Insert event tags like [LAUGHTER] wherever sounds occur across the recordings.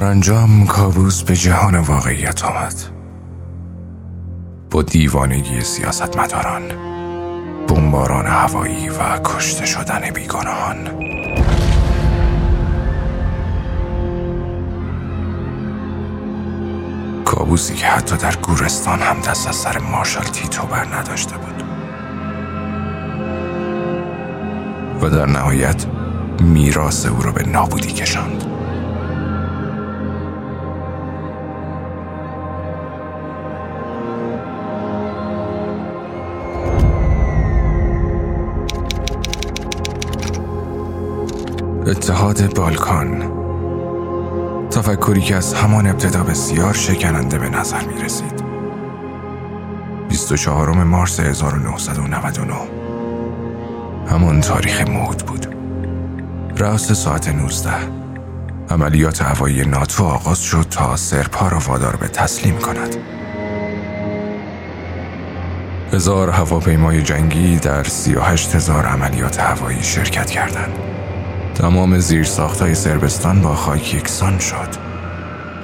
سرانجام کابوس به جهان واقعیت آمد. با دیوانگی سیاستمداران بمباران هوایی و کشته شدن بیگناهان کابوسی که حتی در گورستان هم دست از سر مارشال تیتو بر نداشته بود. و در نهایت میراث او را به نابودی کشاند. اتحاد بالکان. تفکری که از همان ابتدا بسیار شکننده به نظر می رسید 24 مارس 1999 همان تاریخ موت بود. رأس ساعت 19 عملیات هوایی ناتو آغاز شد تا سرپا را وادار به تسلیم کند. هزار هواپیمای جنگی در 38 هزار عملیات هوایی شرکت کردند. تمام زیر های سربستان با خاک یکسان شد.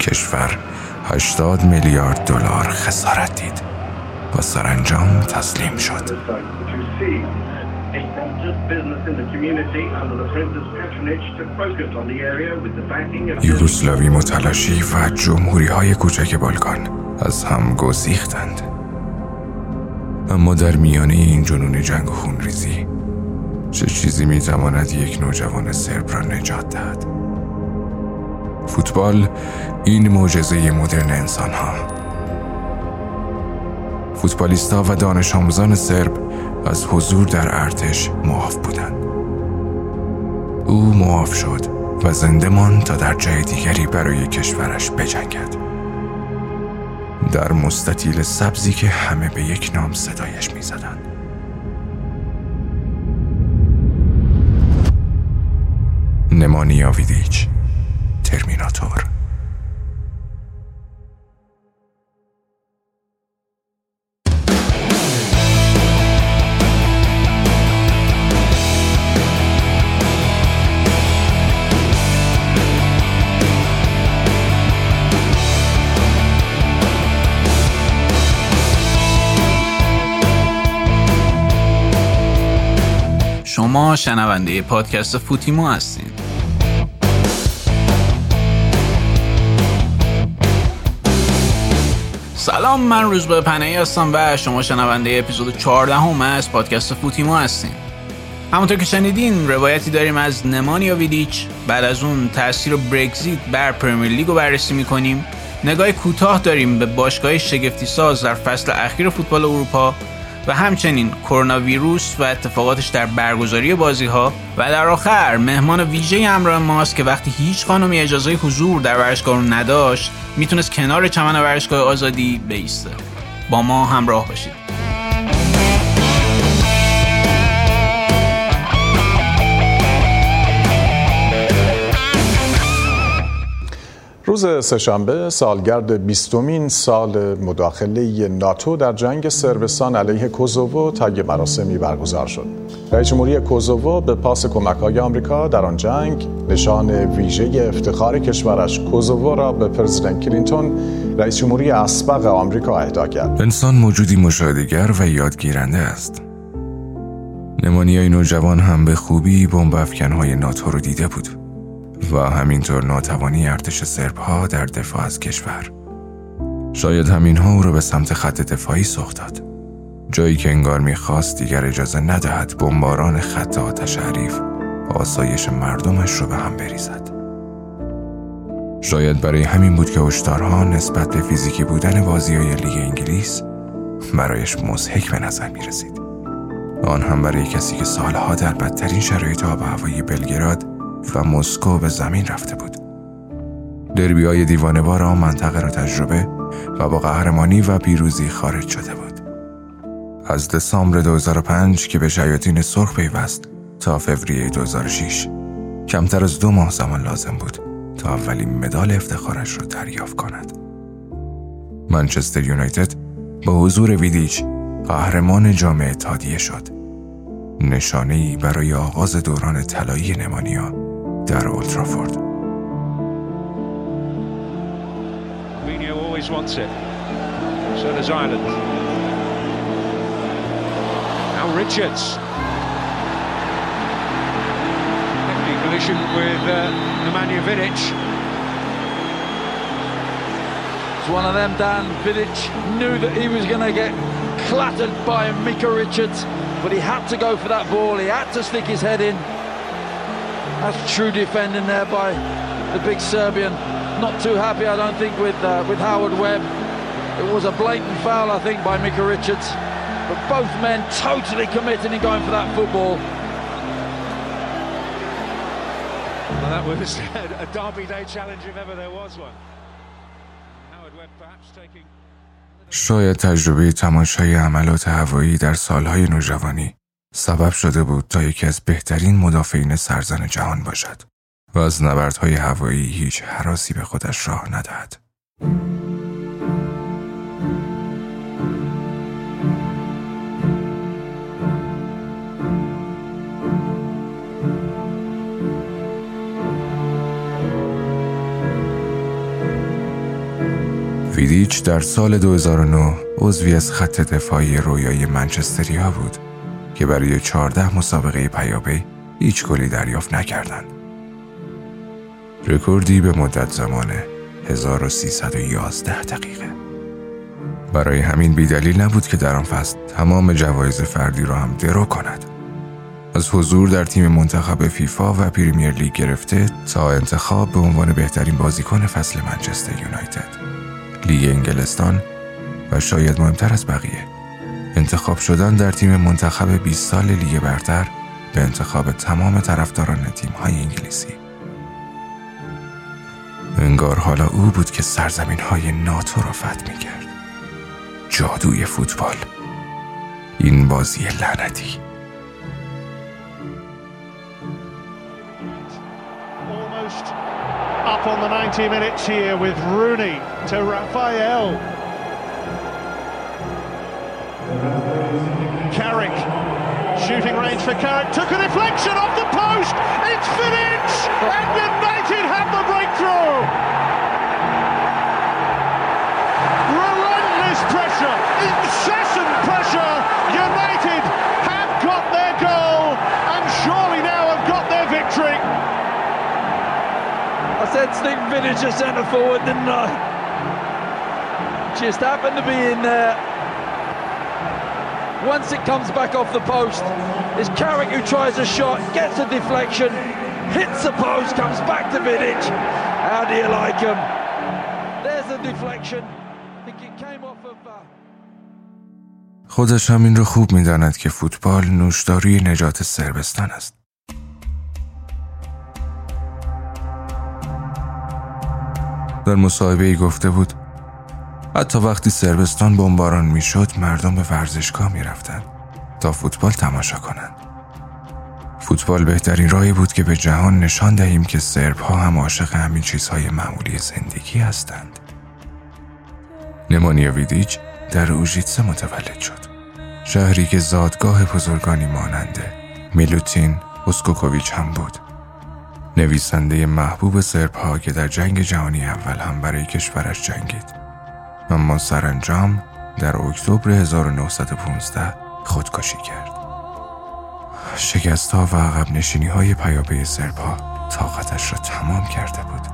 کشور 80 میلیارد دلار خسارت دید. و سرانجام تسلیم شد. یوگسلاوی متلاشی و جمهوری های کوچک بالکان از هم گسیختند اما در میانه این جنون جنگ و خونریزی چه چیزی می تواند یک نوجوان سرب را نجات دهد. فوتبال این معجزه مدرن انسان ها فوتبالیستا و دانش آموزان سرب از حضور در ارتش معاف بودند. او معاف شد و زنده ماند تا در جای دیگری برای کشورش بجنگد. در مستطیل سبزی که همه به یک نام صدایش می‌زدند. نمانیا ویدیچ ترمیناتور. شنونده پادکست فوتیمو هستین. سلام من روزبه پنهی هستم و شما شنونده اپیزود 14 همه از پادکست فوتیمو هستین. همونطور که شنیدین روایتی داریم از نمانیا ویدیچ بعد از اون تاثیر برگزیت بر پرمیر لیگ رو بررسی می‌کنیم. نگاه کوتاه داریم به باشگاه شگفتی ساز در فصل اخیر فوتبال اروپا. و همچنین کرونا ویروس و اتفاقاتش در برگزاری بازی ها و در آخر مهمان ویژه همراه ماست که وقتی هیچ خانمی اجازه حضور در ورزشگاه نداشت می‌تونست کنار چمن ورزشگاه آزادی بیسته. با ما همراه باشید. روز سهشنبه سالگرد بیستمین سال مداخله ناتو در جنگ سربستان علیه کوزوو تگ مراسمی برگزار شد. رئیس جمهوری کوزوو به پاس کمک های آمریکا در آن جنگ نشان ویژه افتخار کشورش کوزوو را به پرزیدنت کلینتون رئیس جمهوری اسبق آمریکا اهدا کرد. انسان موجودی مشاهدهگر و یادگیرنده است. نمانیای نوجوان هم به خوبی بمب افکنهای ناتو رو دیده بود. و همینطور ناتوانی ارتش سرب ها در دفاع از کشور. شاید همین ها او را به سمت خط دفاعی سوق داد. جایی که انگار می‌خواست دیگر اجازه ندهد بمباران خط آتش حریف آسایش مردمش رو به هم بریزد. شاید برای همین بود که هشدارها نسبت به فیزیکی بودن بازی های لیگ انگلیس برایش مزهک به نظر می رسید. آن هم برای کسی که سالها در بدترین شرایط آب هوایی بلگراد و مسکو به زمین رفته بود. دربی های دیوانوار آن منطقه را تجربه و با قهرمانی و پیروزی خارج شده بود. از دسامبر 2005 که به شیاطین سرخ پیوست تا فوریه 2006 کمتر از دو ماه زمان لازم بود تا اولین مدال افتخارش را دریافت کند. منچستر یونایتد با حضور ویدیچ قهرمان جام اتحادیه شد. نشانه ای برای آغاز دوران طلایی نمانیا در اولترافورد Hughes wants it. So does Ireland. Now Richards. Technical collision with uh, Nemanja Vidic. It's one of them, Dan. Vidic knew that he was going to get clattered by Mika Richards, but he had to go for that ball. He had to stick his head in. That's true defending there by the big Serbian. Not too happy, I don't think, with uh, with Howard Webb. It was a blatant foul, I think, by Mika Richards. But both men totally committed in going for that football. Well, that was a [LAUGHS] Derby Day challenge if ever there was one. Howard Webb perhaps taking... شاید تجربه تماشای عملات هوایی در سالهای نوجوانی سبب شده بود تا یکی از بهترین مدافعین سرزن جهان باشد و از نبردهای هوایی هیچ حراسی به خودش راه ندهد. ویدیچ در سال 2009 عضوی از خط دفاعی رویای منچستری ها بود که برای 14 مسابقه پیاپی هیچ گلی دریافت نکردند. رکوردی به مدت زمان 1311 دقیقه. برای همین بیدلیل نبود که در آن فصل تمام جوایز فردی را هم درو کند. از حضور در تیم منتخب فیفا و پریمیر لیگ گرفته تا انتخاب به عنوان بهترین بازیکن فصل منچستر یونایتد. لیگ انگلستان و شاید مهمتر از بقیه انتخاب شدن در تیم منتخب 20 سال لیگ برتر به انتخاب تمام طرفداران تیم های انگلیسی. انگار حالا او بود که سرزمین های ناتو را فتح می کرد جادوی فوتبال. این بازی لعنتی. Up on the 90 minutes here with Rooney to Raphael. Carrick, shooting range for Carrick, took a deflection off the post, it's finished, and United have the breakthrough! Relentless pressure, incessant pressure, United have got their goal, and surely now have got their victory. I said stick Vidic a centre forward, didn't I? Just happened to be in there. Once it comes back off the post, it's Carrick who tries a shot, gets a deflection, hits the post, comes back to Vidic. How do you like him? There's a deflection. I think it came off of... Uh... خودش همین رو خوب می‌داند که فوتبال نوشداری نجات سربستان است. در مصاحبه ای گفته بود حتی وقتی سربستان بمباران می‌شد مردم به ورزشگاه می‌رفتند تا فوتبال تماشا کنند. فوتبال بهترین راهی بود که به جهان نشان دهیم که سرب ها هم عاشق همین چیزهای معمولی زندگی هستند. نمانیا ویدیچ در اوژیتسه متولد شد. شهری که زادگاه بزرگانی ماننده میلوتین اسکوکوویچ هم بود. نویسنده محبوب سربها که در جنگ جهانی اول هم برای کشورش جنگید. اما سرانجام در اکتبر 1915 خودکشی کرد. شکست و عقب نشینی های پیابه سربها طاقتش را تمام کرده بود.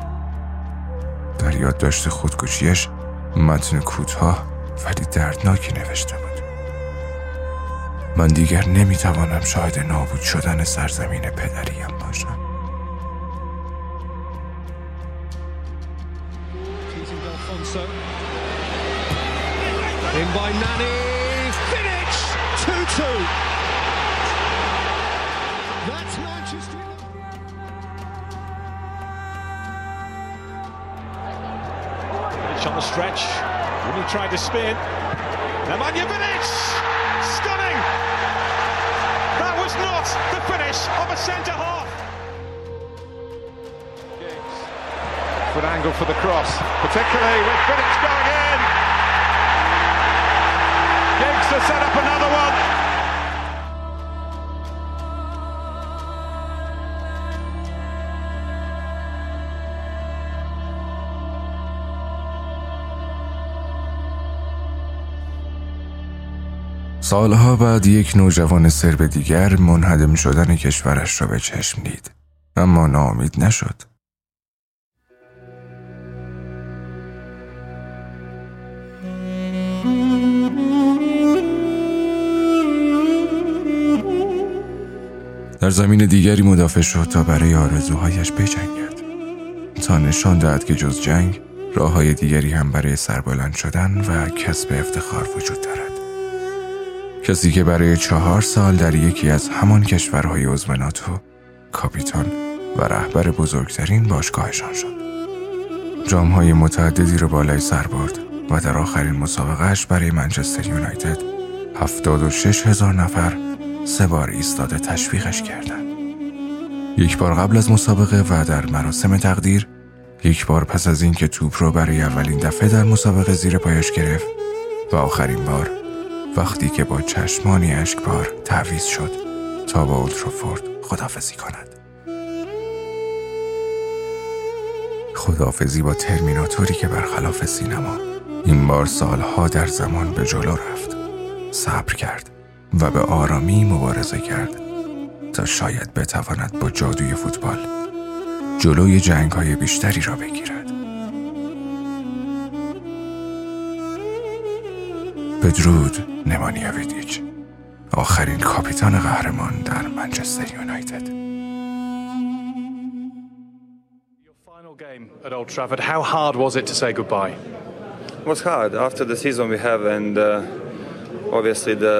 در یادداشت خودکشیش متن کوتاه ولی دردناکی نوشته بود. من دیگر نمی‌توانم شاهد نابود شدن سرزمین پدریم باشم. In by Nani, finish 2-2. That's Manchester United. on the stretch. Really tried to spin. Nemanja Vidic! Stunning! That was not the finish of a centre half. Good angle for the cross, particularly with Vidic going in. to set up another one. سالها بعد یک نوجوان سرب دیگر منهدم شدن کشورش را به چشم دید اما ناامید نشد در زمین دیگری مدافع شد تا برای آرزوهایش بجنگد. تا نشان دهد که جز جنگ راه های دیگری هم برای سربلند شدن و کسب افتخار وجود دارد. کسی که برای چهار سال در یکی از همان کشورهای عضو ناتو کاپیتان و رهبر بزرگترین باشگاهشان شد. جامهای متعددی رو بالای سر برد و در آخرین مسابقهش برای منچستر یونایتد هفتاد و شش هزار نفر سه بار ایستاده تشویقش کردند. یک بار قبل از مسابقه و در مراسم تقدیر یک بار پس از اینکه توپ رو برای اولین دفعه در مسابقه زیر پایش گرفت و آخرین بار وقتی که با چشمانی اشکبار تعویز شد تا با اولترافورد خدافزی کند. خدافزی با ترمیناتوری که برخلاف سینما این بار سالها در زمان به جلو رفت. صبر کرد. و به آرامی مبارزه کرد تا شاید بتواند با جادوی فوتبال جلوی جنگ های بیشتری را بگیرد بدرود نمانیا ویدیچ آخرین کاپیتان قهرمان در منچستر یونایتد Final game at Old Trafford. How hard was it to say goodbye? It was hard after the season we have, and uh, obviously the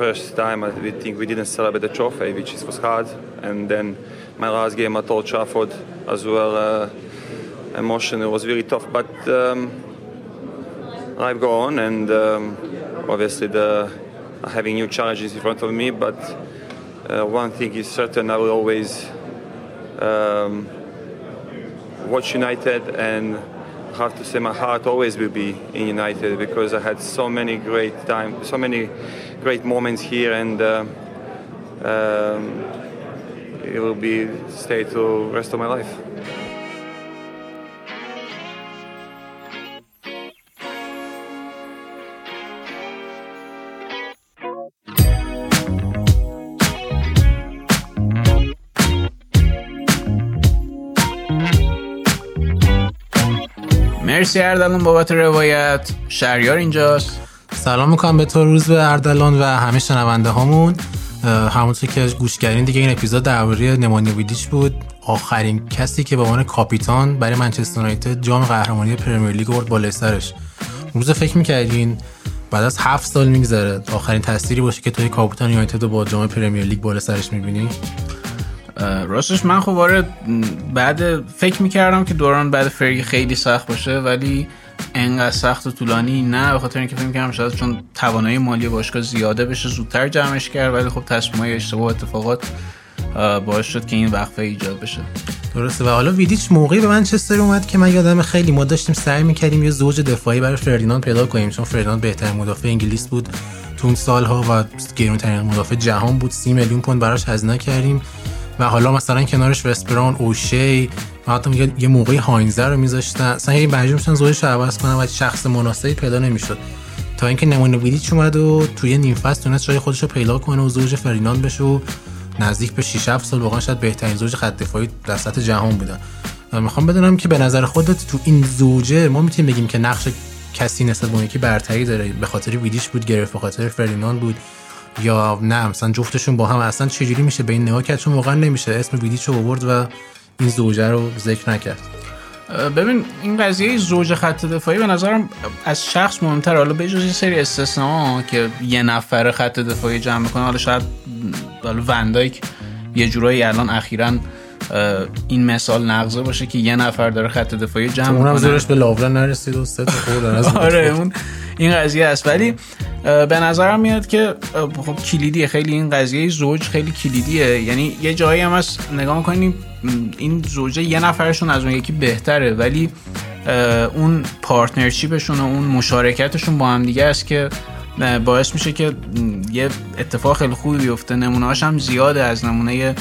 first time I, think we didn't celebrate the trophy, which was hard. And then my last game at Old Trafford as well, uh, emotion it was really tough. But um, life go on, and um, obviously the having new challenges in front of me. But uh, one thing is certain: I will always um, watch United and have to say my heart always will be in United because I had so many great time, so many great moments here, and uh, um, it will be stay to rest of my life. مرسی اردلان بابت روایت شهریار اینجاست سلام می‌کنم به تو روز به اردلان و همه شنونده هامون. همونطور که گوش کردین دیگه این اپیزود درباره نمانی ویدیچ بود. آخرین کسی که به عنوان کاپیتان برای منچستر یونایتد جام قهرمانی پرمیر لیگ برد بالای سرش. روز فکر می‌کردین بعد از هفت سال میگذره آخرین تصویری باشه که توی کاپیتان یونایتد با جام پرمیر لیگ بالا سرش می‌بینی؟ راستش من خب آره بعد فکر می‌کردم که دوران بعد فرگی خیلی سخت باشه ولی انقدر سخت و طولانی؟ نه به خاطر اینکه فکر می‌کردم شاید چون توانایی مالی باشگاه زیاده بشه زودتر جمعش کرد ولی خب تصمیمای اشتباه و اتفاقات باعث شد که این وقفه ایجاد بشه. درسته. و حالا ویدیچ موقعی به منچستر اومد که من یادم خیلی ما داشتیم سعی می‌کردیم یه زوج دفاعی برای فردیناند پیدا کنیم چون فردیناند بهترین مدافع انگلیس بود تو اون سالها و گرونترین مدافع جهان بود. 30 میلیون پوند براش هزینه کردیم. و حالا مثلا کنارش وسپران اوشی و حتی یه موقعی هاینزر رو میذاشتن. اصلا یه برجه میشن زوجش عوض کنن و شخص مناسبی پیدا نمی‌شد. تا اینکه نمونه ویدیچ اومد و توی نیم فصل تونست جای خودش رو پیدا کنه و زوج فریناند بشه و نزدیک به 6 7 سال واقعا شاید بهترین زوج خط دفاعی در سطح جهان بودن می‌خوام بدونم که به نظر خودت تو این زوجه ما می‌تونیم بگیم که نقش کسی نسبت به یکی برتری داره به خاطر ویدیچ بود گرفت به خاطر فردیناند بود. یا نه مثلا جفتشون با هم اصلا چجوری میشه؟ به این نگاه کرد چون واقعا نمیشه. اسم ویدیچ رو آورد و این زوجه رو ذکر نکرد. ببین این قضیه زوج خط دفاعی به نظرم از شخص مهمتر. حالا به جز یه سری استثنا که یه نفر خط دفاعی جمع می‌کنه حالا شاید حالا وندایک یه جورایی الان اخیرا این مثال نقضه باشه که یه نفر داره خط دفاعی جمع اونم زورش به لاورا نرسید و سه تا [LAUGHS] آره اون این قضیه است. ولی به نظرم میاد که خب کلیدیه. خیلی این قضیه زوج خیلی کلیدیه. یعنی یه جایی هم هست نگاه می‌کنیم این زوجه یه نفرشون از اون یکی بهتره. ولی اون پارتنرشیپشون و اون مشارکتشون با هم دیگه است که باعث میشه که یه اتفاق خیلی خوبی بیفته. نمونه هم زیاده از نمونه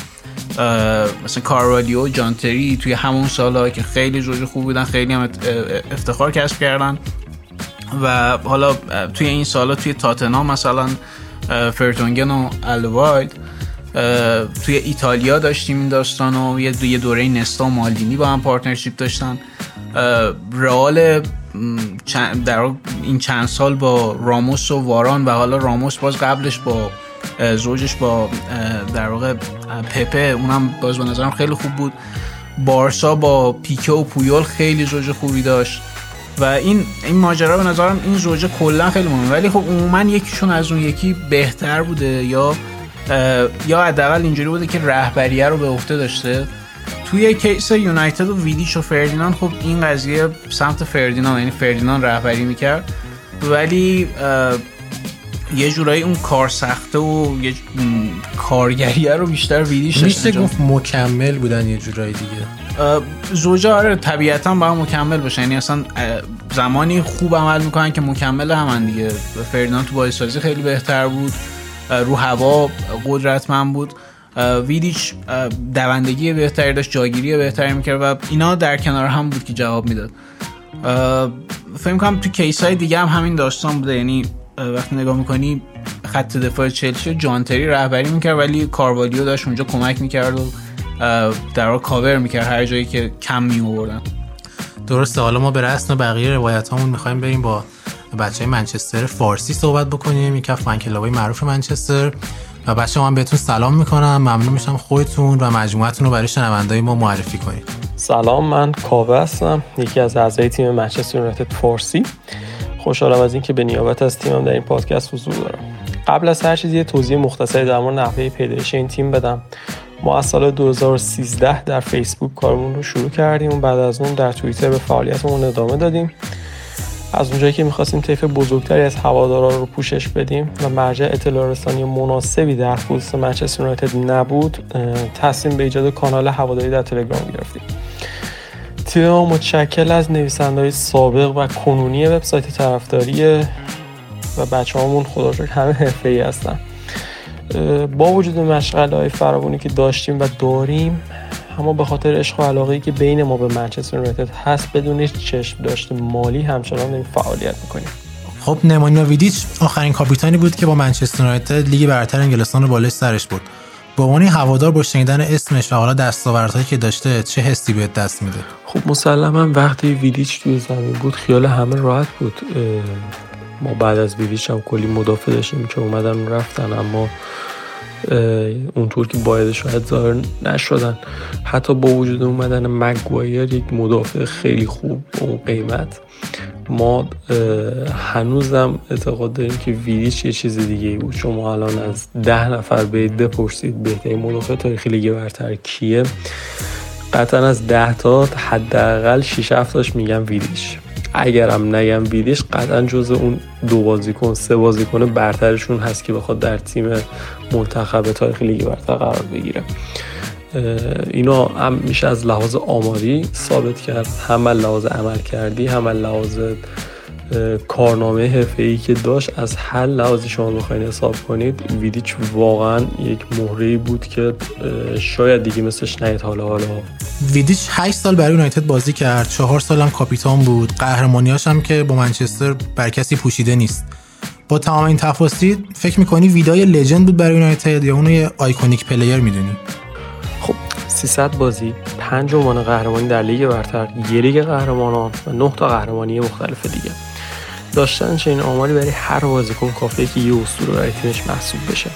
مثلا کاروالیو و جانتری توی همون سالها که خیلی زوج خوب بودن خیلی هم افتخار کسب کردن. و حالا توی این سالا توی تاتنا مثلا فرتونگن و الواید توی ایتالیا داشتیم این داستان و یه دوره نستا مالدینی با هم پارتنرشیپ داشتن. رئال در این چند سال با راموس و واران و حالا راموس باز قبلش با زوجش با در واقع پپه اونم باز به نظرم خیلی خوب بود. بارسا با پیکه و پویول خیلی زوج خوبی داشت. و این این ماجرا به نظرم این زوجه کلا خیلی مهمه. ولی خب عموما یکیشون از اون یکی بهتر بوده یا یا حداقل اینجوری بوده که رهبریه رو به عهده داشته. توی کیس یونایتد و ویدیچ و فردیناند خب این قضیه سمت فردیناند یعنی فردیناند رهبری می‌کرد. ولی یه جورایی اون کار سخته و یه کارگریه رو بیشتر ویدیش میشه گفت مکمل بودن یه جورایی دیگه. زوجه آره طبیعتا با مکمل باشه یعنی اصلا زمانی خوب عمل می‌کنن که مکمل همن دیگه. فردیناند تو بایسازی خیلی بهتر بود. رو هوا قدرتمند بود. ویدیچ دوندگی بهتری داشت جاگیری بهتری می‌کرد و اینا در کنار هم بود که جواب می‌داد. فکر کنم تو کیس های دیگه هم همین داستان بوده. یعنی وقتی نگاه می‌کنی خط دفاع چلسی جانتری رهبری می‌کرد ولی کاروالیو داشت اونجا کمک می‌کرد و در کاور می‌کرد هر جایی که کم میوردن درسته. حالا ما به رسم بقیه روایت همون می‌خوایم بریم با بچه منچستر فارسی صحبت بکنیم. یک فن کلابای معروف منچستر. و بچه من بهتون سلام می‌کنم. ممنون میشم خودتون و مجموعتون رو برای شنوندای ما معرفی کنید. سلام من کاوه هستم. یکی از اعضای تیم منچستر یونایتد فارسی. خوشحالم از اینکه به نیابت از تیمم در این پادکست حضور دارم. قبل از هر چیزی یه توضیح مختصری در مورد نحوه پیدایش این تیم بدم. ما از سال 2013 در فیسبوک کارمون رو شروع کردیم. و بعد از اون در توییتر به فعالیتمون ادامه دادیم. از اونجایی که می‌خواستیم طیف بزرگتری از هوادارا رو پوشش بدیم و مرجع اطلاع رسانی مناسبی در خصوص منچستر یونایتد نبود تصمیم به ایجاد کانال هواداری در تلگرام گرفتیم. تیم ما متشکل از نویسنده سابق و کنونی وبسایت طرفداری و بچه هامون خدا همه حرفه ای هستن با وجود مشغله های فراوانی که داشتیم و داریم اما به خاطر عشق و علاقه که بین ما به منچستر یونایتد هست بدون چشم داشته مالی همچنان داریم فعالیت می‌کنیم. خب نمانیا ویدیچ آخرین کاپیتانی بود که با منچستر یونایتد لیگ برتر انگلستان رو بالای سرش بود به عنوان هوادار با شنیدن اسمش و حالا دستاوردهایی که داشته چه حسی بهت دست میده؟ خب مسلما وقتی ویدیچ توی زمین بود خیال همه راحت بود. ما بعد از ویدیچ هم کلی مدافع داشتیم که اومدن رفتن اما اونطور که باید شاید ظاهر نشدن. حتی با وجود اومدن مگوایر یک مدافع خیلی خوب با اون قیمت. ما هنوزم اعتقاد داریم که ویدیچ یه چیز دیگه بود. شما الان از ده نفر به بپرسید بهترین مدافع تاریخی لیگ برتر کیه؟ قطعا از ده تا حداقل 6 7 میگم ویدیش. اگرم نگم ویدیش قطعا جز اون دو بازیکن سه بازیکن برترشون هست که بخواد در تیم منتخب تاریخ لیگ برتر قرار بگیره. اینا هم میشه از لحاظ آماری ثابت کرد. هم لحاظ عمل کردی هم لحاظ کارنامه ای که داشت از هر لحاظی شما بخواین حساب کنید ویدیچ واقعا یک مهره بود که شاید دیگه مثلش نیاد حالا حالا. ویدیچ 8 سال برای یونایتد بازی کرد چهار سال هم کاپیتان بود. قهرمانیاش هم که با منچستر بر کسی پوشیده نیست. با تمام این تفاصیل فکر می‌کنی ویدیچ legend بود برای یونایتد یا اونو یه iconic player می‌دونی؟ خب 300 بازی 5 عنوان قهرمانی در لیگ برتر یه لیگ قهرمانان و 9 تا قهرمانی مختلف دیگه. داشتن چنین آماری برای هر بازیکن کافیه که یه اسطوره برای تیمش محسوب بشه.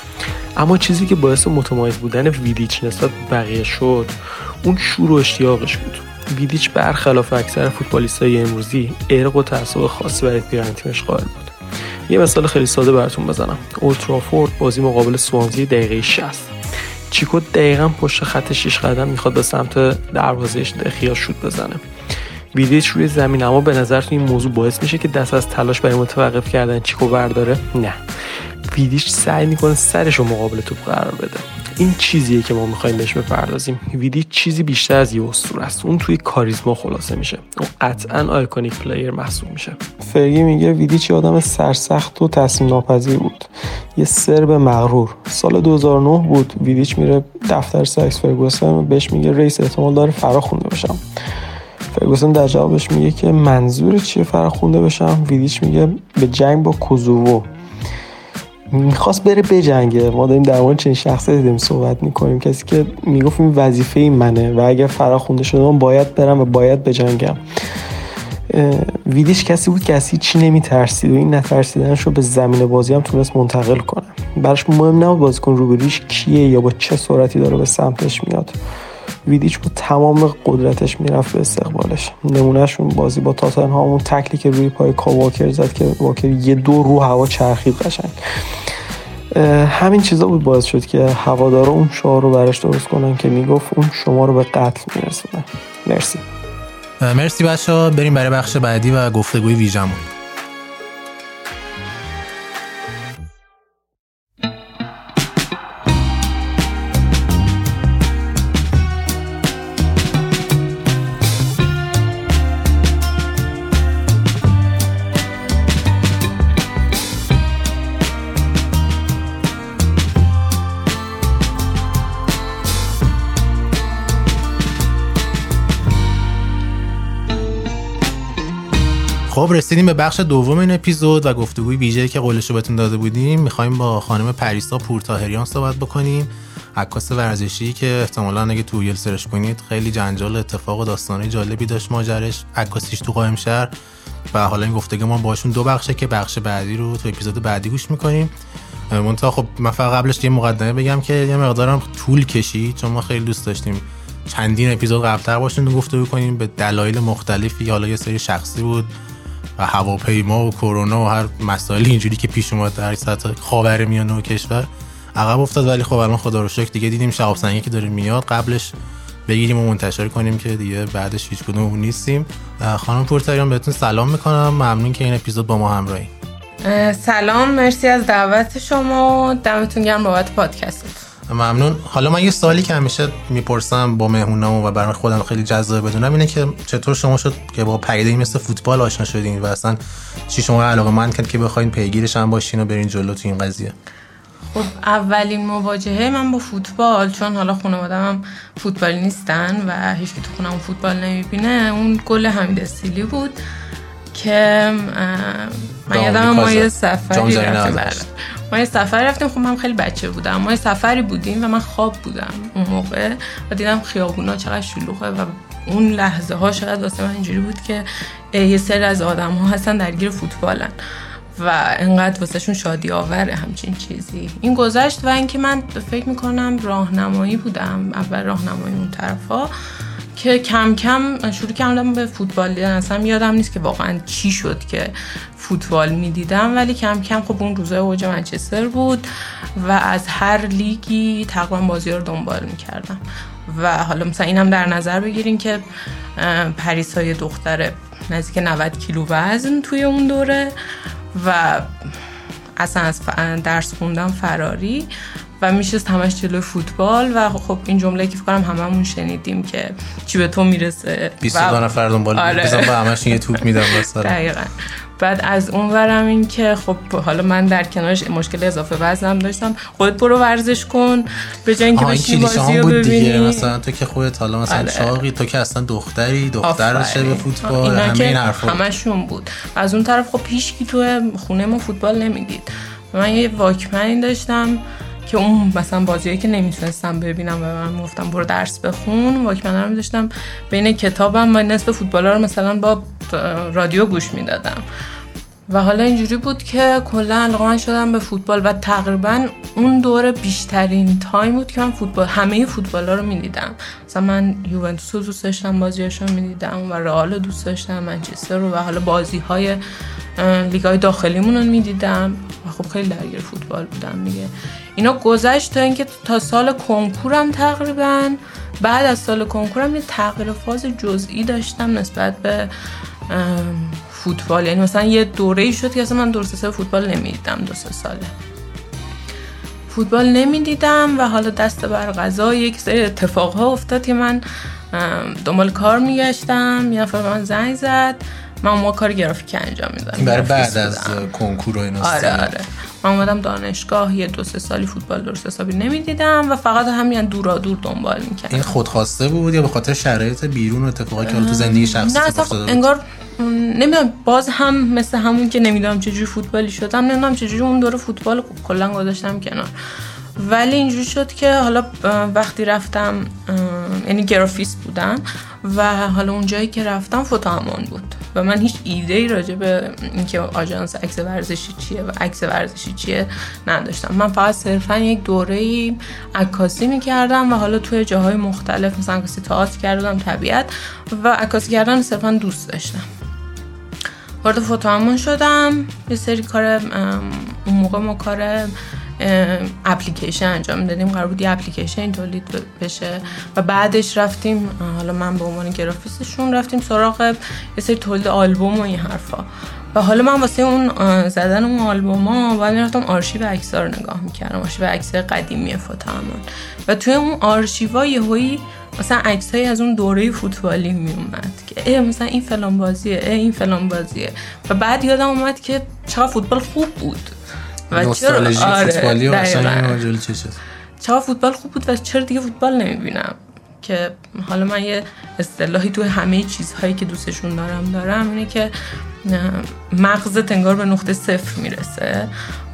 اما چیزی که باعث متمایز بودن ویدیچ نسبت بقیه شد اون شور و اشتیاقش بود. ویدیچ برخلاف اکثر های امروزی ارق و تعصب خاصی برای پیرن تیمش قائل بود. یه مثال خیلی ساده براتون بزنم. اولترافورد بازی مقابل سوانزی دقیقه 60 چیکو دقیقا پشت خط 6 قدم می‌خواد به سمت دروازهش دخیا شوت بزنه. ویدیچ روی زمین اما به نظر این موضوع باعث میشه که دست از تلاش برای متوقف کردن چیکو برداره؟ نه. ویدیچ سعی می‌کنه سرش رو مقابل توپ قرار بده. این چیزیه که ما می‌خوایم بهش بپردازیم. ویدیچ چیزی بیشتر از یه اسطوره است. اون توی کاریزما خلاصه میشه. اون قطعا iconic player محسوب میشه. فرگی میگه ویدیچ آدم سرسخت و تسلیم ناپذیر بود. یه صرب مغرور. سال 2009 بود. ویدیچ میره دفتر سر الکس فرگوسن بهش میگه رئیس احتمال داره فرا خونده بشم فرگوسن در جوابش میگه که منظور چیه فرخونده بشم؟ ویدیچ میگه به جنگ با کوزوو. می‌خواست بره بجنگه. ما داریم در مورد چنین شخصی دیدیم صحبت می‌کنیم. کسی که می‌گفت این وظیفه منه و اگر فراخونده شده من باید برم و باید بجنگم. ویدیش کسی بود از چی نمیترسید و این نترسیدنش رو به زمین بازی هم تونست منتقل کنه. براش مهم نبود بازیکن روبرویش کیه یا با چه سرعتی داره به سمتش میاد. ویدیچ با تمام قدرتش می‌رفت به استقبالش. نمونهشون بازی با تاتنهام اون تکلی که روی پای کاواکر زد که واکر یه دو رو هوا چرخید قشنگ. همین چیزا بود باعث شد که هوادارا اون شعار رو برش درست کنن که می‌گفت اون شما رو به قتل میرسونه. مرسی. مرسی بچه بریم برای بخش بعدی و گفتگوی ویژمون خب رسیدیم به بخش دوم این اپیزود و گفتگوی ویژه که قولش رو بهتون داده بودیم. می‌خوایم با خانم پریسا پورتاهریان صحبت بکنیم. عکاس ورزشی که احتمالا اگه تو یل سرش کنید خیلی جنجال اتفاق و داستانه جالبی داشت ماجرش عکاسیش تو قائم شهر. و حالا این گفتگو ما باشون دو بخشه که بخش بعدی رو تو اپیزود بعدی گوش می‌کنیم. منتها خب من فقط قبلش یه مقدمه بگم که یه مقدارم طول کشید چون ما خیلی دوست داشتیم چندین اپیزود قبلتر باشون گفتگو کنیم. به دلایل مختلفی حالا یه سری شخصی بود. و هواپیما و کرونا و هر مسائل اینجوری که پیش اومد در سطح خاور میانه و کشور عقب افتاد. ولی خب الان خدا رو شکر دیگه دیدیم شهاب که داره میاد. قبلش بگیریم و منتشر کنیم که دیگه بعدش هیچ کدوم نیستیم. خانم پورتاریان بهتون سلام می‌کنم. ممنون که این اپیزود با ما همراهی. سلام. مرسی از دعوت شما. دمتون گرم بابت پادکست ممنون. حالا من یه سوالی که همیشه می‌پرسم با مهمونامو و برای خودم خیلی جذاب بدونم اینه که چطور شما شد که با پدیده مثل فوتبال آشنا شدین و اصلا چی شما علاقه من کرد که بخواین پیگیرش هم باشین و برین جلو تو این قضیه؟ خب اولین مواجهه من با فوتبال چون حالا خانوادم هم فوتبالی نیستن و هیچ تو خونم فوتبال نمی‌بینه اون گل حمید استیلی بود. که من یادم ما یه سفری رفتیم. ما یه سفر رفتیم. خب من خیلی بچه بودم. ما یه سفری بودیم و من خواب بودم اون موقع و دیدم خیابونا چقدر شلوغه و اون لحظه ها شاید واسه من اینجوری بود که یه سری از آدم ها هستن درگیر فوتبالن و انقدر واسهشون شادی آوره همچین چیزی. این گذشت و اینکه من فکر می‌کنم راهنمایی بودم. اول راهنمایی اون طرفا. که کم کم شروع کردم به فوتبال دیدن. اصلا یادم نیست که واقعا چی شد که فوتبال می‌دیدم ولی کم کم خب اون روزای اوج منچستر بود و از هر لیگی تقریبا بازی رو دنبال می‌کردم. و حالا مثلا اینم در نظر بگیریم که پریسا های دختر نزدیک 90 کیلو وزن توی اون دوره و اصلا از درس خوندم فراری. و میشست همش جلو فوتبال و خب این جمله که فکر کنم هممون شنیدیم که چی به تو می‌رسه. 20 و... نفر دنبال آره. با همش یه توپ میدم دقیقاً. بعد از اون ورم این که خب حالا من در کنارش مشکل اضافه وزنم داشتم. خودت برو ورزش کن. به جای اینکه بشی بازی رو ببینی. مثلا تو که خودت حالا مثلا آره. چاقی تو که اصلا دختری دختر بشه به فوتبال؟ همه این حرفا. همشون بود. از اون طرف خب پیش کی تو خونه ما فوتبال نمی‌دید من یه واکمنی داشتم. که اون مثلا بازیایی که نمی‌تونستم ببینم و من گفتم برو درس بخون واکمن رو داشتم بین کتابم و نصف فوتبال رو مثلا با رادیو گوش می‌دادم. و حالا اینجوری بود که کلا علاقه شدم به فوتبال و تقریبا اون دوره بیشترین time بود که من فوتبال همه فوتبال ها رو می‌دیدم. مثلا من یوونتوس رو دوست داشتم بازیاش رو می‌دیدم و رئال دوست داشتم منچستر رو و حالا بازی های لیگ های داخلیمون رو می‌دیدم. و خب خیلی درگیر فوتبال بودم دیگه. اینا گذشت تا اینکه تا سال کنکورم تقریبا بعد از سال کنکورم یه تغییر فاز جزئی داشتم نسبت به فوتبال. یعنی مثلا یه دوره شد که اصلا من درست سه فوتبال نمی‌دیدم دو سه ساله فوتبال نمی‌دیدم و حالا دست بر غذا یک سری اتفاق ها افتاد که من دنبال کار میگشتم. یه نفر من زنگ زد. من ما کار گرافیک انجام می‌دادم. برای بعد از کنکور و اینا آره آره. من اومدم دانشگاه یه دو سه سالی فوتبال درست حسابی نمی‌دیدم و فقط همین دورا دور دنبال می‌کردم. این خودخواسته بود یا به خاطر شرایط بیرون و اتفاقی که تو زندگی شخصی نه اصلا انگار نمی‌دونم باز هم مثل همون که نمی‌دونم چجوری فوتبالی شدم نمی‌دونم چجوری اون دوره فوتبال کلا گذاشتم کنار. ولی اینجوری شد که حالا وقتی رفتم یعنی گرافیست بودم و حالا اون جایی که رفتم فوتوهمان بود. و من هیچ ایده ای راجع به اینکه آژانس عکس ورزشی چیه و عکس ورزشی چیه نداشتم. من فقط صرفا یک دوره ای عکاسی می‌کردم و حالا توی جاهای مختلف مثلا عکاسی تئاتر کردم طبیعت و عکاسی کردن صرفا دوست داشتم. وارد فوتوهمان شدم. یه سری کار اون موقع ما کار اپلیکیشن انجام دادیم. قرار بود یه اپلیکیشن تولید بشه. و بعدش رفتیم حالا من به عنوان گرافیستشون رفتیم سراغ یه سری تولید آلبوم و این حرفا. و حالا من واسه اون زدن اون آلبوم ها باید می‌رفتم آرشیو عکس رو نگاه می‌کردم. آرشیو عکس قدیمی فوتامون و توی اون آرشیوا یهویی مثلا عکس از اون دوره فوتبالی میومد که ای مثلا این فلان بازیه ای این فلان بازیه. و بعد یادم اومد که چقدر فوتبال خوب بود. و چرا؟ آره فوتبالی و چرا فوتبال خوب بود و چرا دیگه فوتبال نمی‌بینم؟ که حالا من یه اصطلاحی تو همه چیزهایی که دوستشون دارم دارم اینه که مغزت انگار به نقطه صفر می‌رسه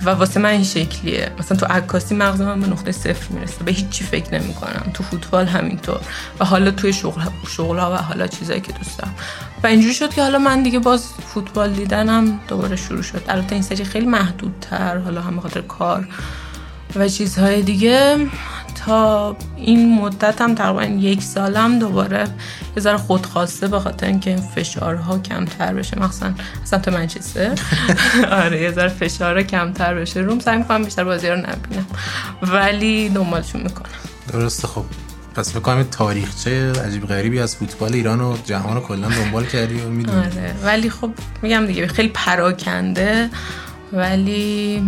و واسه من این شکلیه. مثلا تو عکاسی مغز من به نقطه صفر می‌رسه. به هیچ چی فکر نمی کنم تو فوتبال همینطور. و حالا توی شغل شغل ها و حالا چیزایی که دوست دارم. و اینجوری شد که حالا من دیگه باز فوتبال دیدنم دوباره شروع شد. البته این سری خیلی محدودتر حالا هم خاطر کار و چیزهای دیگه. تا این مدت هم تقریبا یک سالم دوباره یه ذره خودخواسته به خاطر اینکه این فشارها کمتر بشه. مخصوصا اصلا تو منچستر. [LAUGHS] آره یه ذره فشارها کمتر بشه. روم سعی می‌کنم بیشتر بازی رو نبینم. ولی دنبالشون می‌کنم. درسته. خب. پس بکنم تاریخچه عجیب غریبی از فوتبال ایران و جهان رو کلا دنبال کردی و می‌دونی. آره ولی خب میگم دیگه خیلی پراکنده ولی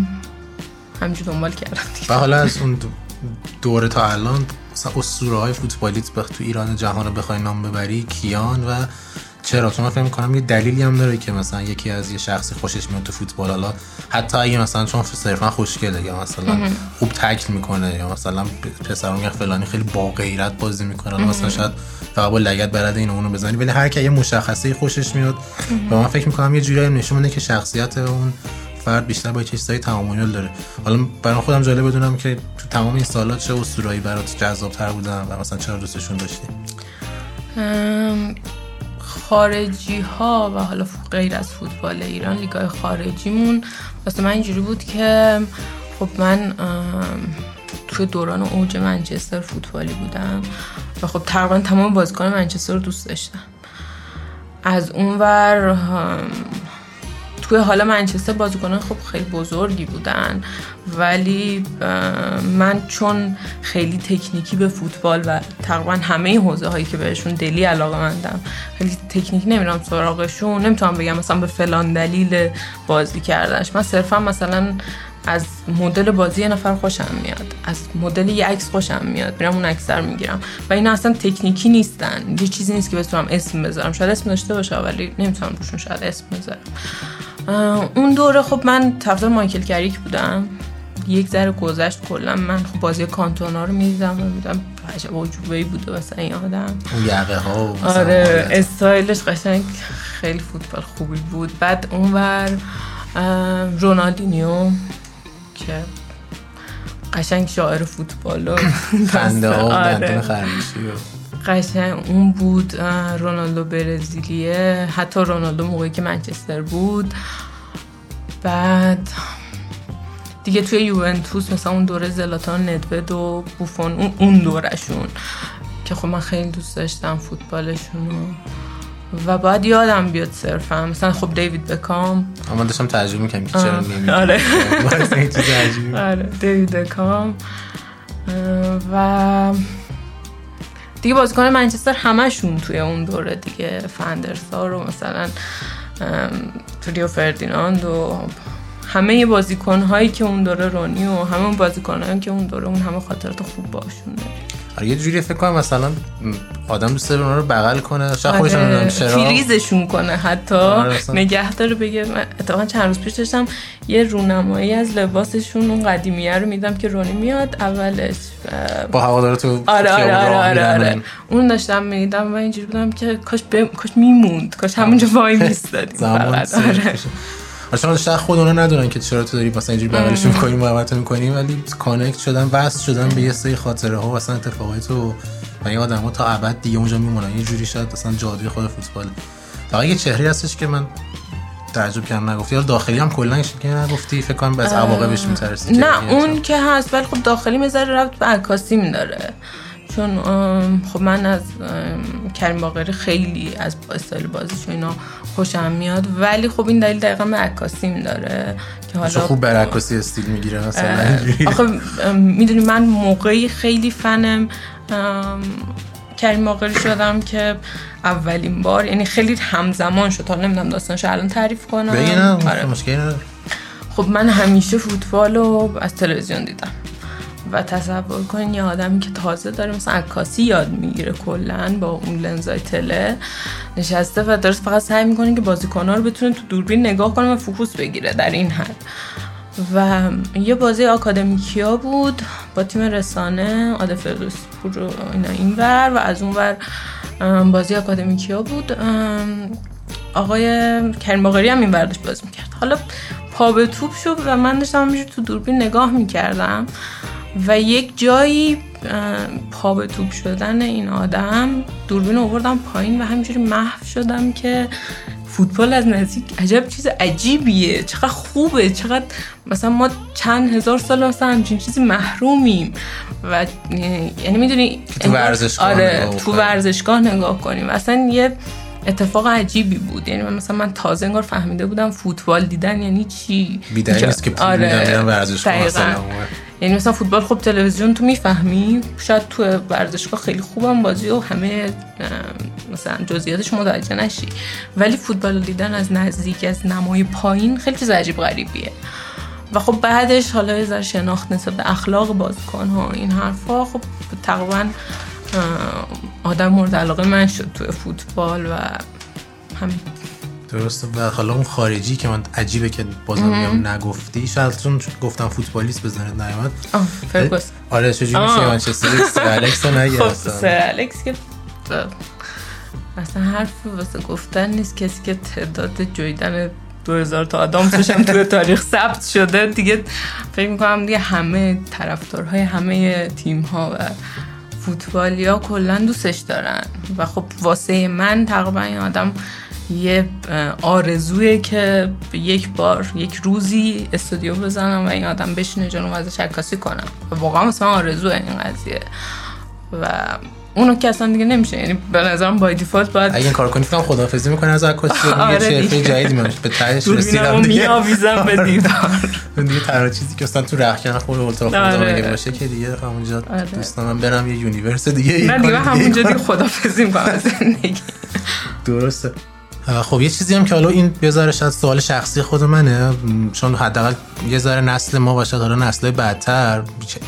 همینجور دنبال کردم و حالا از اون دوره تا الان مثلا اسطوره های فوتبالیت تو ایران جهان رو بخوای نام ببری کیان و چرا؟ چون من فکر می‌کنم یه دلیلی هم داره که مثلا یکی از یه شخصی خوشش میاد تو فوتبال حالا حتی اگه مثلا چون صرفا خوشگله یا مثلا خوب تکل می‌کنه یا مثلا پسرون میگن فلانی خیلی با غیرت بازی می‌کنه مثلا شاید فقط با لگت برد اینو اونو بزنی ولی هر کی یه مشخصه خوشش میاد. و من فکر می‌کنم یه جوری نشون میده که شخصیت اون فرد بیشتر با چیزای تعامل داره. حالا برای خودم جالب بدونم که تو تمام این سالات چه اسطوره‌ای برات جذاب‌تر بودن و مثلا چرا دوستشون داشتی؟ خارجی ها و حالا غیر از فوتبال ایران لیگای خارجیمون. واسه من اینجوری بود که خب من توی دوران اوج منچستر فوتبالی بودم و خب تقریبا تمام بازیکن منچستر رو دوست داشتم. از اونور توی حالا منچستر بازیکنان خب خیلی بزرگی بودن ولی من چون خیلی تکنیکی به فوتبال و تقریبا همه حوزه هایی که بهشون دلی علاقه مندم خیلی تکنیک نمیرم سراغشون نمی‌تونم بگم مثلا به فلان دلیل بازی کردنش. من صرفا مثلا از مدل بازی یه نفر خوشم میاد از مدل یه عکس خوشم میاد میرم اون عکس رو می‌گیرم. و این اصلا تکنیکی نیستن یه چیزی نیست که بتونم اسم بذارم. شاید اسم داشته باشه ولی نمی‌تونم روشون شاید اسم بذارم. اون دوره خب من طرفدار مایکل کریک بودم. یک ذره گذشت کلا. من خب بازی کانتونا رو می‌دیدم و میدم عجب عجوبه بوده واسه این آدم. اون یقه ها آره استایلش قشنگ خیلی فوتبال خوبی بود. بعد اونور رونالدینیو که قشنگ شاعر فوتبال و خنده ها آره. قشنگ اون بود رونالدو برزیلیه. حتی رونالدو موقعی که منچستر بود. بعد دیگه توی یوونتوس مثلا اون دوره زلاتان ندوید و بوفون اون, اون دورشون که خب من خیلی دوست داشتم فوتبالشون و بعد یادم بیاد صرفا. مثلا خب دیوید بکام. اما داشتم ترجمه می‌کنم که چرا نمی‌دونم [LAUGHS] آره. [LAUGHS] آره دیوید بکام. و دیگه بازیکن منچستر همشون توی اون دوره دیگه فندرسار و مثلا توریو فردیناند و همه بازیکن هایی که اون دوره رونی و همه بازیکن هایی که اون دوره اون همه خاطرات خوب باشون داریم آره یه جوری فکر کنم مثلا آدم دوست داره اونا رو بغل کنه. شاید خودش آره، نمی‌دونم چرا؟ فریزشون کنه حتی. آره،. نگه داره بگه من اتفاقا چند روز پیش داشتم یه رونمایی از لباسشون اون قدیمیه رو میدم که رونی میاد اولش با هوادارا تو آره آره آره آره. آره. اون داشتم میدم و اینجوری بودم که کاش بم... کاش میموند کاش همونجا وای میستادیم [LAUGHS] زمان آره. چون شاید خود اونا ندونن که چرا تو داری مثلا اینجوری بغلشون می‌کنی محبت می‌کنی ولی کانکت شدن وصل شدن به یه سری خاطره ها و اصلا اتفاقای تو و این آدم‌ها تا ابد دیگه اونجا میمونن. یه جوری شاید اصلا جادوی خود فوتبال. فقط یه چهره هستش که من تعجب کردم نگفتی. یا داخلی هم کلا که نگفتی فکر کنم از عواقبش میترسی نه اون که هست ولی خب داخلی مزاره ربط به عکاسی داره. چون خب من از کریم باقری خیلی از استایل بازیش اینا خوشم میاد. ولی خب این دلیل دقیقا به عکاسی داره که حالا خوب برعکاسی استیل می‌گیره مثلا. آخه می‌دونی من موقعی خیلی فنم. کریم باقری شدم که اولین بار یعنی خیلی همزمان شد. حالا نمی‌دونم داستانشو الان تعریف کنم. بگی نه آره. خب من همیشه فوتبال رو از تلویزیون دیدم. و تصور کنین یه آدمی که تازه داره مثلا عکاسی یاد می‌گیره کلا با اون لنزای تله نشسته و داره فقط سعی می‌کنه که بازیکن‌ها رو بتونه تو دوربین نگاه کنه و فوکوس بگیره در این حد. و یه بازی آکادمیکیا بود با تیم رسانه عادل فردوسی پور و اینا اینور و از اون ور بازی آکادمیکیا بود. آقای کریم باقری هم این داشت بازی می‌کرد. حالا پا به توپ شد و من داشتم همینجور تو دوربین نگاه می‌کردم. و یک جایی پا به توپ شدن این آدم دوربین رو آوردم پایین و همینجوری محو شدم که فوتبال از نزدیک عجب چیز عجیبیه. چقدر خوبه چقدر مثلا ما چند هزار سال مثلا همچین چیزی محرومیم. و یعنی می‌دونی تو ورزشگاه آره نگاه تو. ورزشگاه نگاه کنیم. اصلا یه اتفاق عجیبی بود. یعنی من مثلا من تازه انگار فهمیده بودم فوتبال دیدن یعنی چی؟ بیدلیل که- نیست که دقیقاً. مثلا. یعنی مثلا فوتبال خب تلویزیون تو می‌فهمی. شاید تو ورزشگاه خیلی خوبم بازی و همه مثلا جزئیاتش متوجه نشی. ولی فوتبال دیدن از نزدیک از نمای پایین خیلی چیز عجیب غریبیه. و خب بعدش حالا یه ذره شناخت نسبت به اخلاق بازیکن ها این حرفا خب تقریبا آدم مورد علاقه من شد تو فوتبال و همین. درسته. و حالا اون خارجی که من عجیبه که بازم میگم نگفتی. شاید چون گفتم فوتبالیست بزنه نیامد فرگوس. آره چجوری. میشه؟ منچستر سر الکس رو خب الکس که اصلا حرف واسه گفتن نیست. کسی که تعداد جویدن 2000 تا آدم توش هم توی تاریخ ثبت شده دیگه فکر می‌کنم دیگه همه طرفدارهای همه تیم ها و فوتبالیا کلا دوستش دارن. و خب واسه من تقریبا این آدم یه آرزویه که یک بار یک روزی استودیو بزنم و این آدم بشینه جلوم ازش عکاسی کنم. واقعا مثلا آرزوه این قضیه. و اونو که اصلا دیگه نمیشه یعنی به نظرم by default باید اگه این کار کنی فکرم خدافظی می‌کنه از عکاسی و آره میگه چه دیگه. حرفه جدیدی من به تهش رسیدم دیگه میآویزم به دیوار [LAUGHS] دیگه تنها چیزی که اصلا تو رختکن خود اتاق آره. خودم اگه باشه که دیگه همونجا آره. دوستان من برم یه universe دیگه یه نه کار دیگه همونجا. دیگه خدافظی می‌کنم زندگی [LAUGHS] درسته خب یه چیزی هم که حالا این ذره شاید سوال شخصی خود منه چون حداقل یه ذره نسل ما باشه حالا نسل بعدتر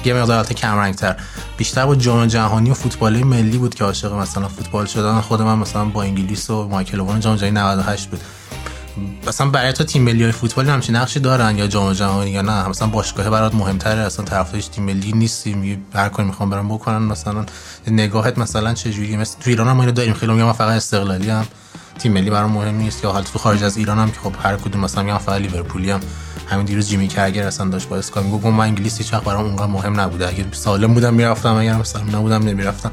یه مقدار البته کم رنگتر بیشتر با جام جهانی و فوتبال ملی بود که عاشق مثلا فوتبال شدن. خود من مثلا با انگلیس و مایکل اوون جام جهانی 98 بود. مثلا برای تو تیم ملی های فوتبال همچین نقشی دارن یا جام جهانی یا نه؟ مثلا باشگاه برات مهمتره اصلا طرفدارش تیم ملی نیستی هر کاری می‌خوام برام بکنن مثلا نگاهت مثلا چه جوریه مثل تو ایران ما اینو داریم خیلی من فقط استقلالی هم تیم ملی برام مهم نیست. یا حالت تو خارج از ایران هم که خب هر کدوم مثلا میگم فقط لیورپولی هم همین دیروز جیمی کرگر اصلا داشت با اسکای می‌گفت من انگلیس هیچ برام اونقدر مهم نبوده. اگه سالم بودم می‌رفتم اگر مثلا نبودم نمی‌رفتم.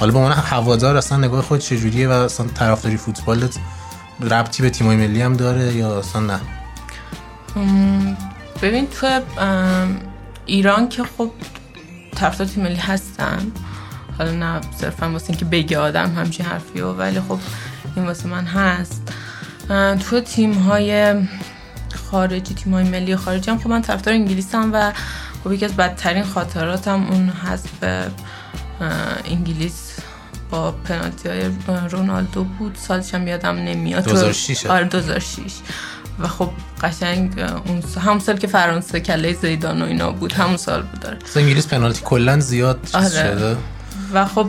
حالا به عنوان هوادار اصلا نگاه خود چجوریه و اصلا طرفداری فوتبالت ربطی به تیمای ملی هم داره یا اصلا نه؟ ببین تو ایران که خب طرفدار تیم ملی هستن. حالا نه صرفا واسه اینکه بگه آدم همچین حرفی و ولی خب این واسه من هست. تو تیم های خارجی تیم های ملی خارجی هم خب من طرفدار انگلیسم و خب یکی از بدترین خاطراتم اون هست به انگلیس با پنالتی های رونالدو بود. سالش هم یادم نمیاد. 2006 آره 2006 و خب قشنگ اون سال همون سال که فرانسه کله زیدان و اینا بود همون سال بود داره انگلیس پنالتی کلا زیاد آره. شده. و خب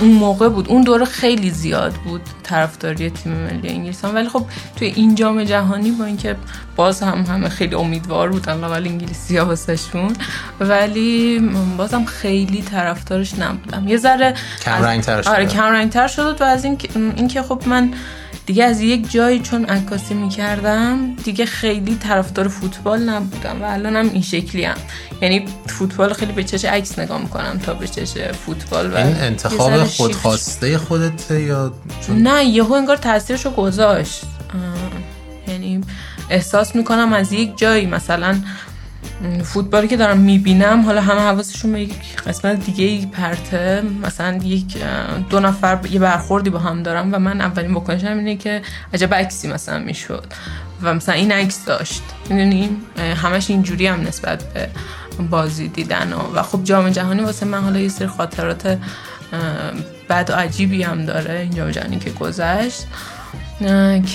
اون موقع بود. اون دوره خیلی زیاد بود طرفداری تیم ملی انگلیسان ولی خب توی این جام جهانی با اینکه باز هم همه خیلی امیدوار بودن ولی انگلیسی ها ولی بازم خیلی طرفدارش نبودم. یه ذره کم رنگ تر شد آره کم رنگ تر شد و از این اینکه خب من دیگه از یک جایی چون عکاسی می‌کردم دیگه خیلی طرفدار فوتبال نبودم و الان هم این شکلی هم یعنی فوتبال خیلی به چش عکس نگاه می‌کنم تا به چش فوتبال و این انتخاب خودخواسته خودت یا چون... نه یهو انگار تاثیرشو گذاشت. یعنی احساس می‌کنم از یک جایی مثلا فوتبالی که دارم می‌بینم حالا همه حواسشون به یک قسمت دیگه ای پرته. مثلا یک دو نفر یه برخوردی با هم دارم و من اولین بکنشم اینه که عجب عکسی مثلا می‌شد و مثلا این عکس داشت. می‌دونیم همش اینجوری هم نسبت به بازی دیدن و, و خب جام جهانی واسه من حالا یه سری خاطرات بد و عجیبی هم داره این جام جهانی که گذشت.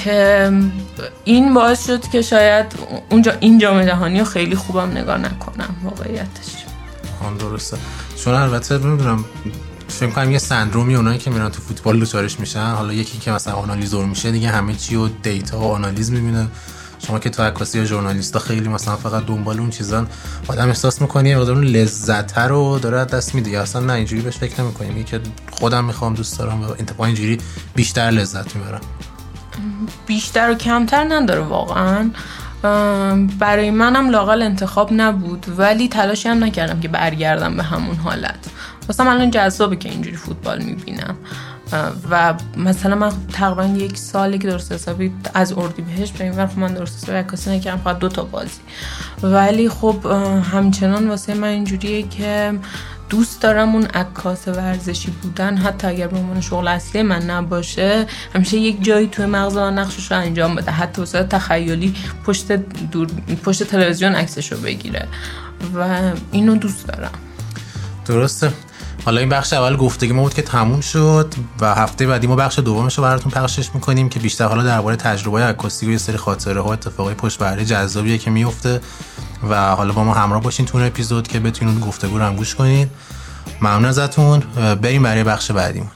که این باعث شد که شاید اونجا این جام جهانی رو خیلی خوبم نگاه نکنم واقعیتش. آن درسته. چون البته نمی‌دونم فکر کنم یه سندرومی اونایی که میرن تو فوتبال دوچارش میشن حالا یکی که مثلا آنالیزور میشه دیگه همه چی و دیتا و آنالیز می‌بینه. شما که تو عکاسی یا ژورنالیستا خیلی مثلا فقط دنبال اون چیزان آدم احساس می‌کنی مقدار اون لذت رو داره دست میده. اصلا نه اینجوری بهش فکر نمی‌کنیم. که خودم می‌خوام دوست دارم و انتقال اینجوری بیشتر لذت می‌برم. بیشتر و کمتر نداره واقعا. برای منم لاقل انتخاب نبود ولی تلاشی هم نکردم که برگردم به همون حالت. مثلا الان جذابه که اینجوری فوتبال می‌بینم. و مثلا من تقریبا یک سالی که درست حسابی از اردی بهش به این خب من درست حسابی عکاسی نکردم فقط دو تا بازی. ولی خب همچنان واسه من اینجوریه که دوست دارم اون عکاس ورزشی بودن. حتی اگر به عنوان شغل اصلی من نباشه همیشه یک جایی توی مغز من نقشش رو انجام بده. حتی واسه تخیلی پشت دور پشت تلویزیون عکسش رو بگیره. و اینو دوست دارم. درسته. حالا این بخش اول گفتگی ما بود که تموم شد و هفته بعدی ما بخش دومش رو براتون پخشش می‌کنیم که بیشتر حالا درباره تجربه عکاسی و یه سری خاطره ها اتفاقای پشت پرده جذابیه که میفته و حالا با ما همراه باشین تو اپیزود که بتونین گفتگو رو هم گوش کنین. ممنون ازتون. بریم برای بخش بعدیمون.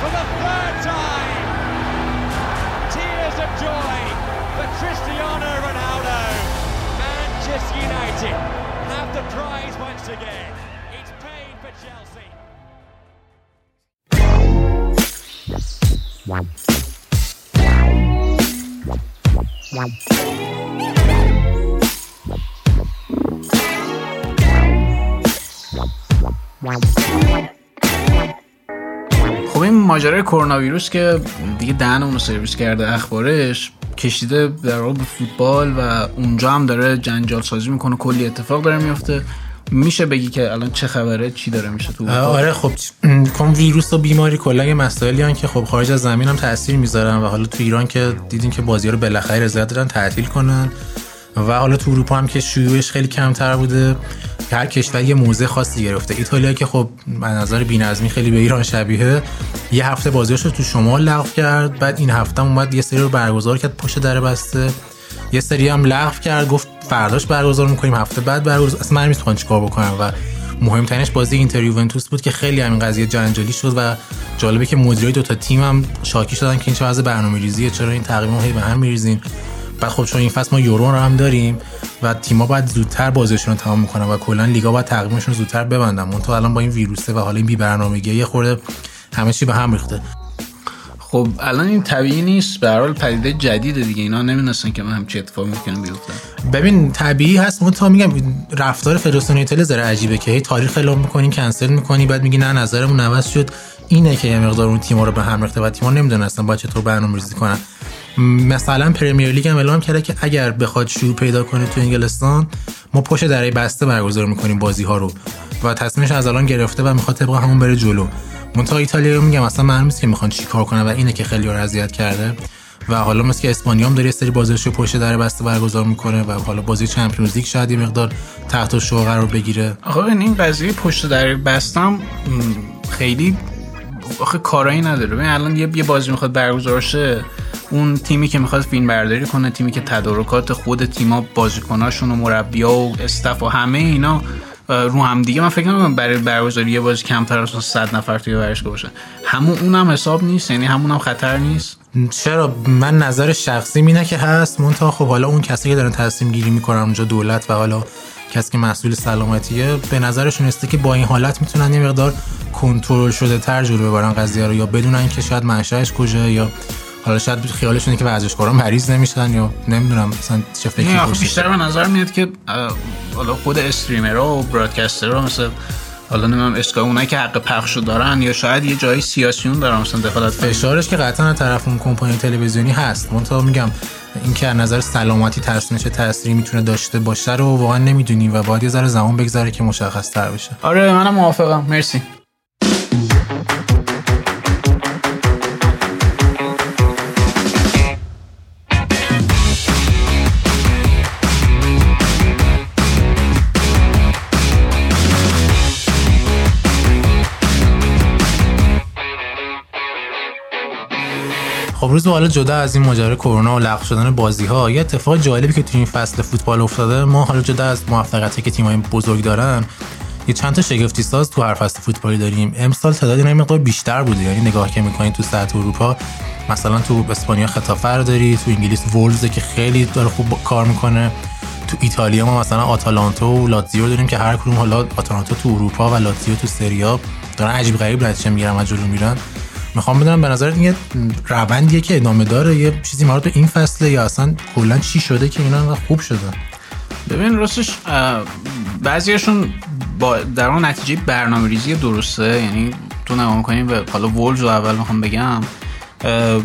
for the third time. Tears of joy for Cristiano Ronaldo. Manchester United have the prize once again. It's pain for Chelsea. Wow. ماجرای کرونا ویروس که دیگه دهن اونو سرویس کرده اخبارش کشیده در به فوتبال و اونجا هم داره جنجال سازی می‌کنه کلی اتفاق داره میفته میشه بگی که الان چه خبره؟ چی داره میشه تو آره خب کم ویروس و بیماری کلا یه مسائلی که خب خارج از زمین هم تاثیر می‌ذارن و حالا تو ایران که دیدین که بازی رو بالاخره رضایت دادن تعطیل کنن. و حالا تو اروپا هم که شیوعش خیلی کمتر بوده. هر کشور یه موزه خاصی گرفته. ایتالیا که خب از نظر بی‌نظمی خیلی به ایران شبیه. یه هفته بازیاشو رو تو شمال لغو کرد بعد این هفته اومد یه سری رو برگزار کرد پشت در بسته. یه سری هم لغو کرد گفت فرداش برگزار می‌کنیم. هفته بعد برگزار اصلا من نمی‌تونم چیکار بکنم و مهمترینش بازی اینتر یوونتوس بود که خیلی همین قضیه جنجالی شد و جالبه که مدیرای دو تا تیم هم شاکی شدن که این چه وضع برنامه‌ریزیه چرا این تقریبا هی به هم میریزین. بعد خب چون این فصل ما یورو رو هم داریم و تیم‌ها باید زودتر بازیشون رو تمام می‌کنن و کلا لیگا باید تقریبشون زودتر ببندن. اون تو الان با این ویروسه و حالا این بی برنامگی یه خورده همه چی به هم ریخته. خب الان این طبیعی نیست. به هر پدیده جدیده دیگه. اینا نمی‌دونستن که من هم چه اتفاقی می‌کنه بیفته ببین طبیعی هست. من تا میگم رفتار فدراسیون ایتالیا زره عجیبه که هی تاریخ اعلام می‌کنی کنسل می‌کنی بعد میگی نه نظرمون عوض شد. اینه که یه مقدار اون تیم‌ها رو به هم ریخته و تیم‌ها نمی‌دونستن باید چطور برنامه‌ریزی کنن. مثلا پرمیر لیگ هم اعلام کرده که اگر بخواد شروع پیدا کنه تو انگلستان ما پشت درای بسته برگزار می‌کنیم بازی ها رو و تصمیمش از الان گرفته و می‌خواد طبق همون بره جلو. منتها ایتالیا میگم اصلا معلوم نیست که می‌خوان چیکار کنن و اینه که خیلی رو اذیت کرده. و حالا مثل که اسپانیا هم داره یه سری بازیش رو پشت در بسته برگزار می‌کنه و حالا بازی چمپیونز لیگ شاید مقدار تحت شو قرار بگیره. آقا این قضیه پشت در بستم خیلی آخه کارایی نداره. ببین الان یه بازی می‌خواد برگزار شه اون تیمی که می‌خواد فیلم برداری کنه تیمی که تدارکات خود تیما بازیکناشون و مربیا و استف و همه اینا رو هم دیگه. من فکر نمی‌کنم برای برگزاری یه بازی کمتر از 100 نفر توی ورزشگاه باشه. همون اونم حساب نیست؟ یعنی همون هم خطر نیست؟ چرا؟ من نظر شخصی اینه که هست. مونتا خب حالا اون کسی که دارن تصمیم گیری می‌کنن اونجا دولت و حالا کسی که مسئول سلامتیه به نظرشون است که با این حالت می‌تونن یه مقدار کنترل شده تر جلو ببرن قضیه رو یا بدونن که شاید منشأش کجا یا حالا شاید خیالشونه که ورزشکارا مریض نمیشن یا نمی‌دونم مثلا چه فکری باشه بیشتر به نظر میاد که حالا خود استریمرها و برادکاسترها مثل حالا نمی‌دونم اسکای اونایی که حق پخشو دارن یا شاید یه جایی سیاسیون دارن مثلا دخالت فشارش که قطعا از طرف اون کمپانی تلویزیونی هست. منتها میگم این که از نظر سلامتی تصمیمش تأثیری می‌تونه داشته باشه رو واقعا نمی‌دونیم و باید یه ذره زمان بگذره که مشخص تر بشه. آره منم موافقم. مرسی. خب روز حالا جدا از این ماجرای کرونا و لغو شدن بازی ها یه اتفاق جالبی که تو این فصل فوتبال افتاده ما حالا جدا از موفقیتی که تیمای بزرگ دارن یه چند تا شگفتی ساز تو هر فصل فوتبالی داریم. امسال تعداد اینا مقدار بیشتر بوده یعنی نگاه که می‌کنین تو سطح اروپا مثلا تو اسپانیا خطافه رو داری تو انگلیس وولز که خیلی داره خوب کار می‌کنه تو ایتالیا ما مثلا آتالانتا و لاتزیو داریم که هر کدوم حالا آتالانتا تو اروپا و لاتزیو تو سریا دارن عجیب غریب نتیجه می‌گیرن و جلو میرن. می‌خوام بدونم به نظر یه روندیه که ادامه داره یه چیزی مربوط به این فصله یا اصلا کلا چی شده که اینا خوب شده؟ ببین راستش بعضیشون با در اون نتیجه برنامه ریزی درسته. یعنی تو نگاه می‌کنیم و حالا وولوز رو اول می‌خوام بگم.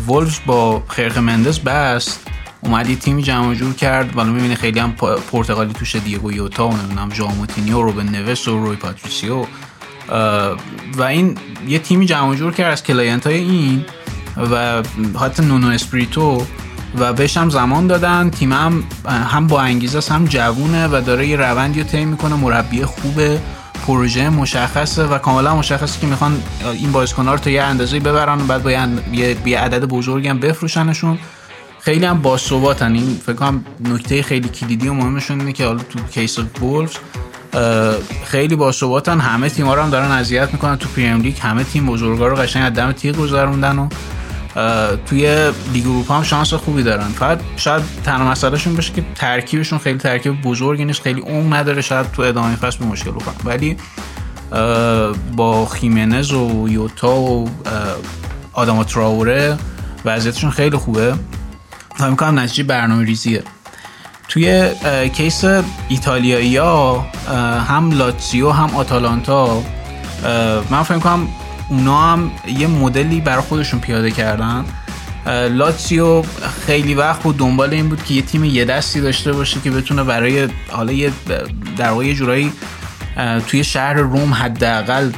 وولوز با خورخه مندس بست اومد یه تیمی جمع جور کرد. ولی می‌بینه خیلی هم پرتغالی توشه دیوگو ژوتا و نمی‌دونم ژائو موتینیو و روبن نوس و روی پاتریسیو. و این یه تیمی جمع جور کرد از client های این و حتی نونو اسپریتو و بهش هم زمان دادن. تیم هم, هم با انگیزه هم جوونه و داره یه روندی رو طی می‌کنه. مربی خوبه پروژه مشخصه و کاملا مشخصه که می‌خوان این بازیکن‌ها رو تا یه اندازه ببرن و بعد با یه عدد بزرگی هم بفروشنشون. خیلی هم باثباتن. این فکر کنم نکته خیلی کلیدی و مهمشون اینه که حالا تو case وولفز خیلی باثباتن همه تیم‌ها رو هم دارن اذیت می‌کنن. تو پرمیر لیگ همه تیم بزرگا رو قشنگ از دم تیغ گذروندن و توی لیگ اروپا هم شانس خوبی دارن. فقط شاید تنها مسئلهشون باشه که ترکیبشون خیلی ترکیب بزرگی نیست. خیلی اون نداره. شاید تو ادامه فصل به مشکل بخورن. ولی با خیمنز و یوتا و آداما تراوره وضعیتشون خیلی خوبه. فکر می‌کنم نتیجه برنامه ریزیه توی کیس ایتالیایی ها هم لاتسیو هم آتالانتا من فکر کنم اونا هم یه مدلی برای خودشون پیاده کردن. لاتسیو خیلی وقت بود دنبال این بود که یه تیم یه دستی داشته باشه که بتونه برای حالا یه در واقع جورایی توی شهر روم حداقل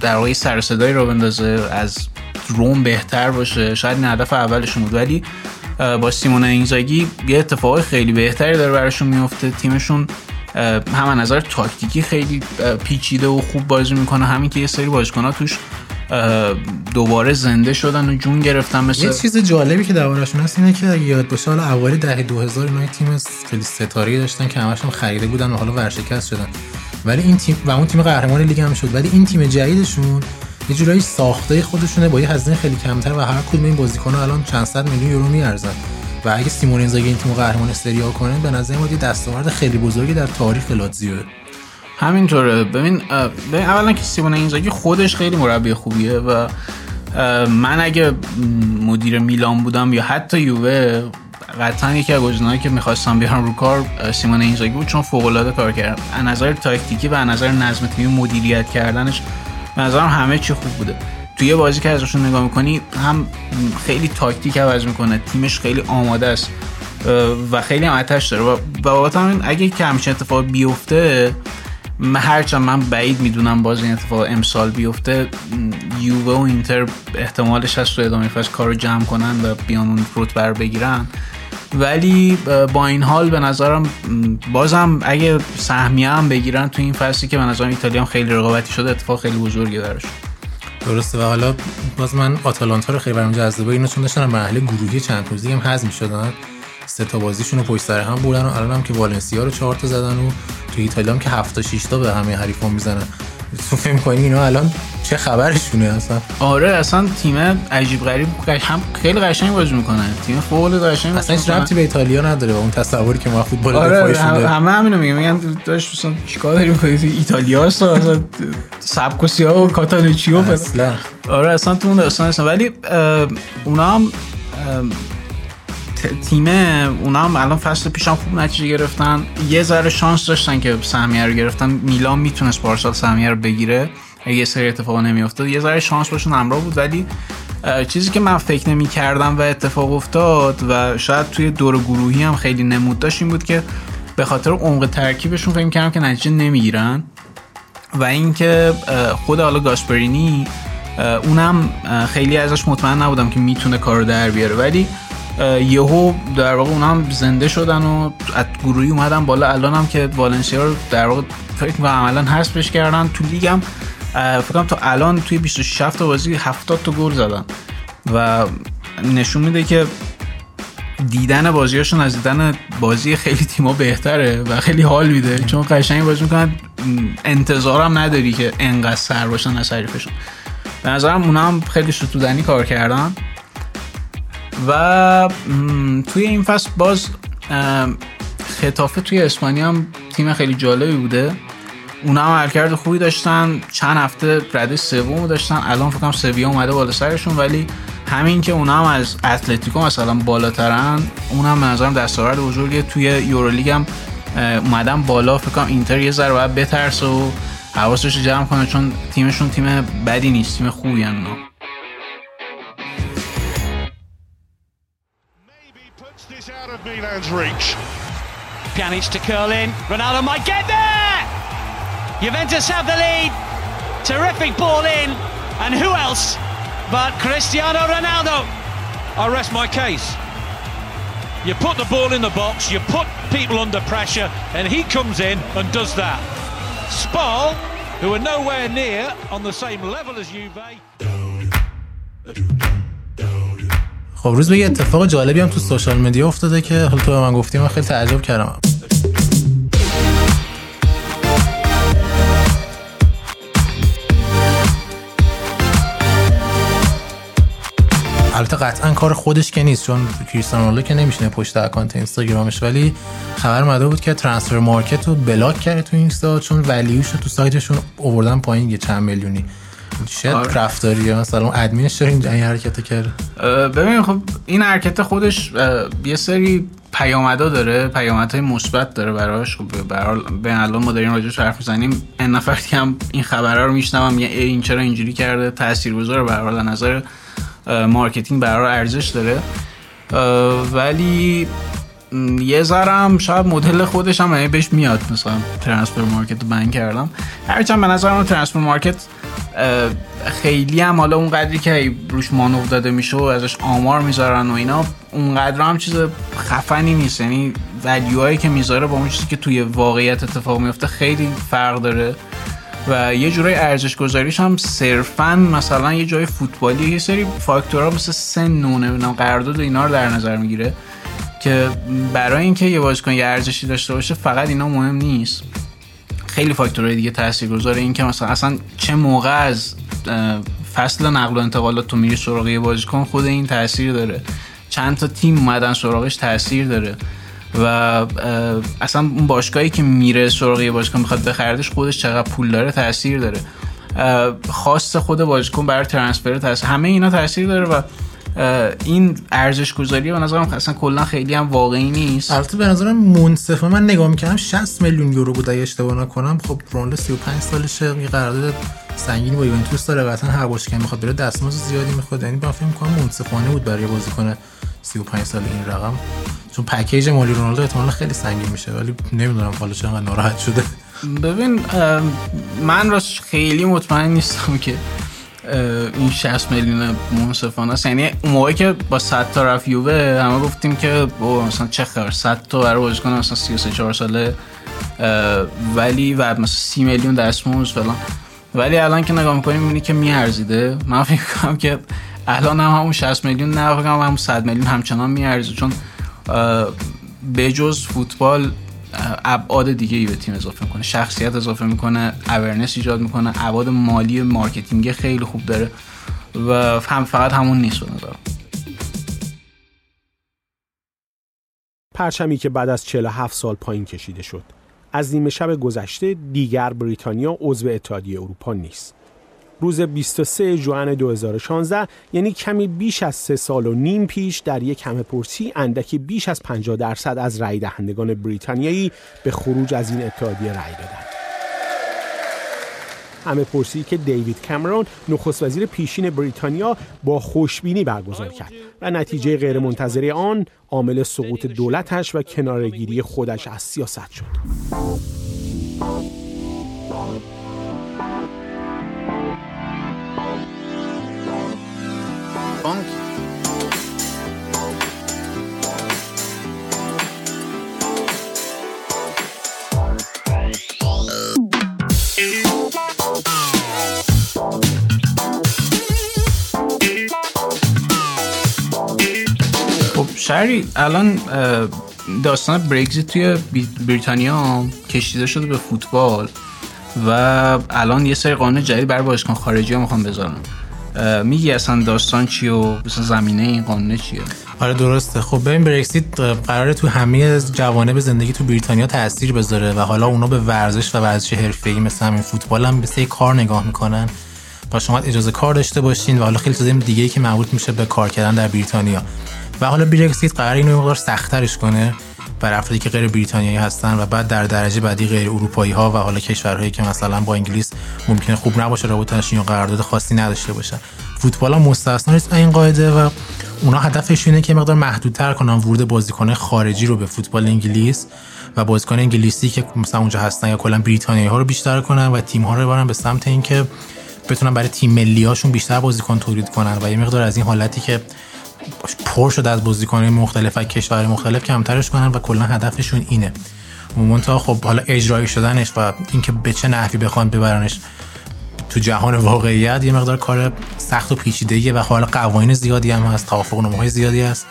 در واقع سر صدایی رو بندازه از روم بهتر باشه. شاید این هدف اولشون بود ولی با سیمون اینزاگی یه اتفاق خیلی بهتری داره براشون میفته. تیمشون هم نظر تاکتیکی خیلی پیچیده و خوب بازی می‌کنه. همین که یه سری بازیکن‌ها توش دوباره زنده شدن و جون گرفتن مثل یه چیز جالبی که دربارشون هست اینه که اگه یاد باشه حالا اوایل دهه 2000 اینا تیم خیلی ستاره داشتن که همشون خریده بودن و حالا ورشکست شدن. ولی این تیم و اون تیم قهرمان لیگ هم شد. ولی این تیم جدیدشون یه جورایی ساخته خودشونه با یه هزینه خیلی کمتر و هر کدوم این بازیکن‌ها الان چند صد میلیون یورو میارزن. و اگه سیمون اینزاگی این تیم قهرمان استریا کنه به نظر ما دستاورد خیلی بزرگی در تاریخ لاتزیو. همینطوره. ببین ببین اولا که سیمون اینزاگی خودش خیلی مربی خوبیه و من اگه مدیر میلان بودم یا حتی یووه قطعا یکی از گزینه‌هایی که می‌خواستم بیارم رو کار سیمون اینزاگی بود چون فوق العاده کار کرد. از نظر تاکتیکی و از نظر نظم تیمی مدیریت کردنش نظرم همه چی خوب بوده. توی بازی که ازشون نگاه می‌کنی هم خیلی تاکتیک عوض می‌کنه. تیمش خیلی آماده است. و خیلی هم آتش داره. و بابت همین اگه که همچین اتفاق بیفته هرچند من بعید می‌دونم باز این اتفاق امسال بیفته یووه و اینتر احتمالش هست تو ادامه فصل کارو جمع کنن و بیان اون رتبه بگیرن. ولی با این حال به نظرم بازم اگه سهمیه هم بگیرن تو این فصلی که به نظرم ایتالیا هم خیلی رقابتی شده اتفاق خیلی بزرگی دارش درسته و حالا باز من آتالانتا رو خیلی برام جذابه. اینو چون داشتن مرحله گروهی چند توزی هم حذف می‌شدن. سه تا بازیشون رو پشت سر هم بردن و الان هم که والنسیا رو 4 تا زدن و تو ایتالیا هم که 7 تا 6 تا به همه حریفان می‌زنن. تو فهم کنی اینا الان چه خبرشونه اصلا؟ آره اصلا تیم عجیب غریب هم خیلی قشنگ بازی می‌کنه. تیم فوق العاده قشنگ اصلا هیچ ربطی به ایتالیا نداره با اون تصوری که ما فوتبال آره دفاعیشون داریم همه همینو میگن. میگن داش مثلا چیکار داریم کنید ایتالیا است اصلا سبکوسیا و کاتالوچیو اصلا. آره اصلا تو اون داستان اصلا ولی اونا هم تیم اونا هم الان فصل پیشم خوب نتیجه گرفتن. یه ذره شانس داشتن که سهمیه رو گرفتن. میلان می‌تونست پارسال سهمیه رو بگیره. اگه سری اتفاق نمیافتاد یه ذره شانس باشون همراه بود. ولی چیزی که من فکر نمی کردم و اتفاق افتاد و شاید توی دور گروهی هم خیلی نمود داشت این بود که به خاطر عمق ترکیبشون فکر کردم که نتیجه نمی‌گیرن. و اینکه خود حالا گاسپرینی اونم خیلی ازش مطمئن نبودم که می‌تونه کارو در بیاره. ولی یهو در واقع اونا هم زنده شدن و از گروهی اومدن بالا. الان هم که والنسیا رو در واقع فکر کنم عملا حذفش کردن تو لیگ هم فکر تا الان توی 26 تا بازی 70 تا گل زدن. و نشون میده که دیدن بازیاشون از دیدن بازی خیلی تیما بهتره و خیلی حال میده. چون قشنگ بازی می‌کنن انتظارم نداری که انقدر سر باشن از حریفشون به نظرم اونا هم خیلی ستودنی کار کردن. و توی این فصل باز خطافه توی اسپانیا هم تیم خیلی جالبی بوده. اونا هم حرکت خوبی داشتن. چند هفته رده سوم داشتن. الان فکرم سویا اومده بالا سرشون. ولی همین که اونا هم از اتلتیکو مثلا بالاترن اون هم نظرم دستاورد بزرگه. توی یورولیگ هم اومدن بالا. فکرم اینتر یه ذره باید بترسه و حواسش جمع کنه چون تیمشون تیم بدی نیست تیم خوبی اونا. Milan's reach. Pjanic to curl in. Ronaldo might get there! Juventus have the lead. Terrific ball in. And who else but Cristiano Ronaldo? I rest my case. You put the ball in the box, you put people under pressure, and he comes in and does that. Spal, who are nowhere near on the same level as Juve. خب روز به یه اتفاق جالبی هم تو سوشال مدیا افتاده که حالا تو به من گفتی من خیلی تعجب کردم. البته قطعا کار خودش که نیست چون کریستیانو رونالدو که نمیشینه پشت account اینستاگرامش ولی خبر اومده بود که Transfermarkt رو block کرده تو اینستا چون value ش رو تو سایتشون آوردن پایین یه چند میلیونی. چه آره. رفتاریه مثلا ادمینش چرا این حرکت کرده ببین خب این حرکت خودش یه سری پیامدا داره پیامدهای مثبت داره براش. خب به الان ما داریم راجعش حرف می‌زنیم. این نفر هم این خبرها رو میشنوم یه این چرا اینجوری کرده؟ تاثیرگذار به هر نظر marketing برای ارزش داره. ولی یه ذرم شاید مدل خودش هم بهش میاد. مثلا Transfermarkt رو ban کردم. هرچند به نظرم Transfermarkt خیلی هم حالا اون قدری که روش مانور داده میشه و ازش آمار می‌ذارن و اینا اونقدر هم چیز خفنی نیست. یعنی value هایی که می‌ذاره با اون چیزی که توی واقعیت اتفاق میفته خیلی فرق داره. و یه جورای ارزش گذاریش هم صرفا مثلا یه جای فوتبالی یه سری فاکتورها مثل سن و نمی‌دونم قرارداد اینا رو در نظر می‌گیره که برای اینکه یه بازیکن یه ارزشی داشته باشه فقط اینا مهم نیست. خیلی فاکتورهای دیگه تاثیرگذاره. این که مثلا اصلا چه موقع از فصل نقل و انتقالات تو میری سراغ یه بازیکن خود این تاثیر داره. چند تا تیم اومدن سراغش تاثیر داره. و اصلا اون باشگاهی که میره سراغ یه بازیکن می‌خواد بخردش خودش چقدر پول داره تاثیر داره. خاص خود بازیکن برای ترنسفر تاثیر همه اینا تاثیر داره و این ارزش گذاری به نظرم اصلا کلا خیلی هم واقعی نیست. البته به نظرم منصفه. من نگاه می‌کردم 60 میلیون یورو بود اگه اشتباه نکنم. خب رونالدو 35 سالشه یه قرارداد سنگینی با یوونتوس داره قطعا هر که می‌خواد بره دستمزد زیادی می‌خواد. یعنی من فکر می‌کنم منصفانه بود برای بازیکن 35 سال این رقم. چون پکیج مالی رونالدو احتمالاً خیلی سنگین میشه ولی نمی‌دونم حالا چقدر ناراحت شده. ببین من راست خیلی مطمئن نیستم که این 60 میلیون منصفانه. است یعنی اون موقعی که با 100 تا رفت یووه همه گفتیم که با مثلا چه خبر؟ 100 تا برای بازیکن مثلا 33 4 ساله. ولی و مثلا 30 میلیون دستمزد فلان. ولی الان که نگاه می‌کنیم می‌بینی که میارزیده. من فکر کنم که الان هم همون 60 میلیون نه فکر کنم همون 100 میلیون همچنان میارزه. چون به جز فوتبال ابعاد دیگه ای به تیم اضافه می‌کنه. شخصیت اضافه می‌کنه awareness ایجاد می‌کنه ابعاد مالی marketing خیلی خوب داره و هم فقط همون نیست به پرچمی که بعد از 47 سال پایین کشیده شد. از نیمه شب گذشته دیگر بریتانیا عضو اتحادیه اروپا نیست. روز 23 جوان 2016 یعنی کمی بیش از سه سال و نیم پیش در یک همه پرسی اندکی بیش از 50 درصد از رای دهندگان بریتانیایی به خروج از این اتحادیه رای دادند. همه پرسی که دیوید کامرون نخست وزیر پیشین بریتانیا با خوشبینی برگزار کرد و نتیجه غیرمنتظره آن عامل سقوط دولتش و کنارگیری خودش از سیاست شد. خب شهری الان داستان برگزیت توی بریتانیا کشیده شده به فوتبال و الان یه سری قانون جدید برای باشگاه خارجی ها می‌خوام بذارن. میگی اصلا داستان چیه و مثلا زمینه این قانون چیه؟ آره درسته. خب ببین برکسیت قراره تو همه جوانب زندگی تو بریتانیا تاثیر بذاره و حالا اونا به ورزش و ورزش حرفه‌ای مثل همین فوتبال هم به سه کار نگاه می‌کنن. با شما اجازه کار داشته باشین و حالا خیلی چیزای دیگه که مربوط میشه به کار کردن در بریتانیا. و حالا برکسیت قرار اینو مقدار سخت‌ترش کنه. بر افرادی که غیر بریتانیایی هستن و بعد در درجه بعدی غیر اروپایی ها و حالا کشورهایی که مثلا با انگلیس ممکنه خوب نباشه رابطه‌شون یا قرارداد خاصی نداشته باشن فوتبال ها مستثنا نیست این قاعده و اونا هدفش اینه که مقدار محدودتر کنن ورود بازیکن خارجی رو به فوتبال انگلیس و بازیکن انگلیسی که مثلا اونجا هستن یا کلا بریتانیایی ها رو بیشتر کنن و تیم ها رو ببرن به سمت اینکه بتونن برای تیم ملی هاشون بیشتر بازیکن تولید کنن و یه مقدار از این حالتی که پر شده از بازیکنان مختلف و کشور مختلف کمترش کنن و کلا هدفشون اینه. تا خب حالا اجرایی شدنش و اینکه به چه نحوی بخوان ببرنش تو جهان واقعیت یه مقدار کار سخت و پیچیده و حالا قوانین زیادی هم هست توافق نامه‌های زیادی هست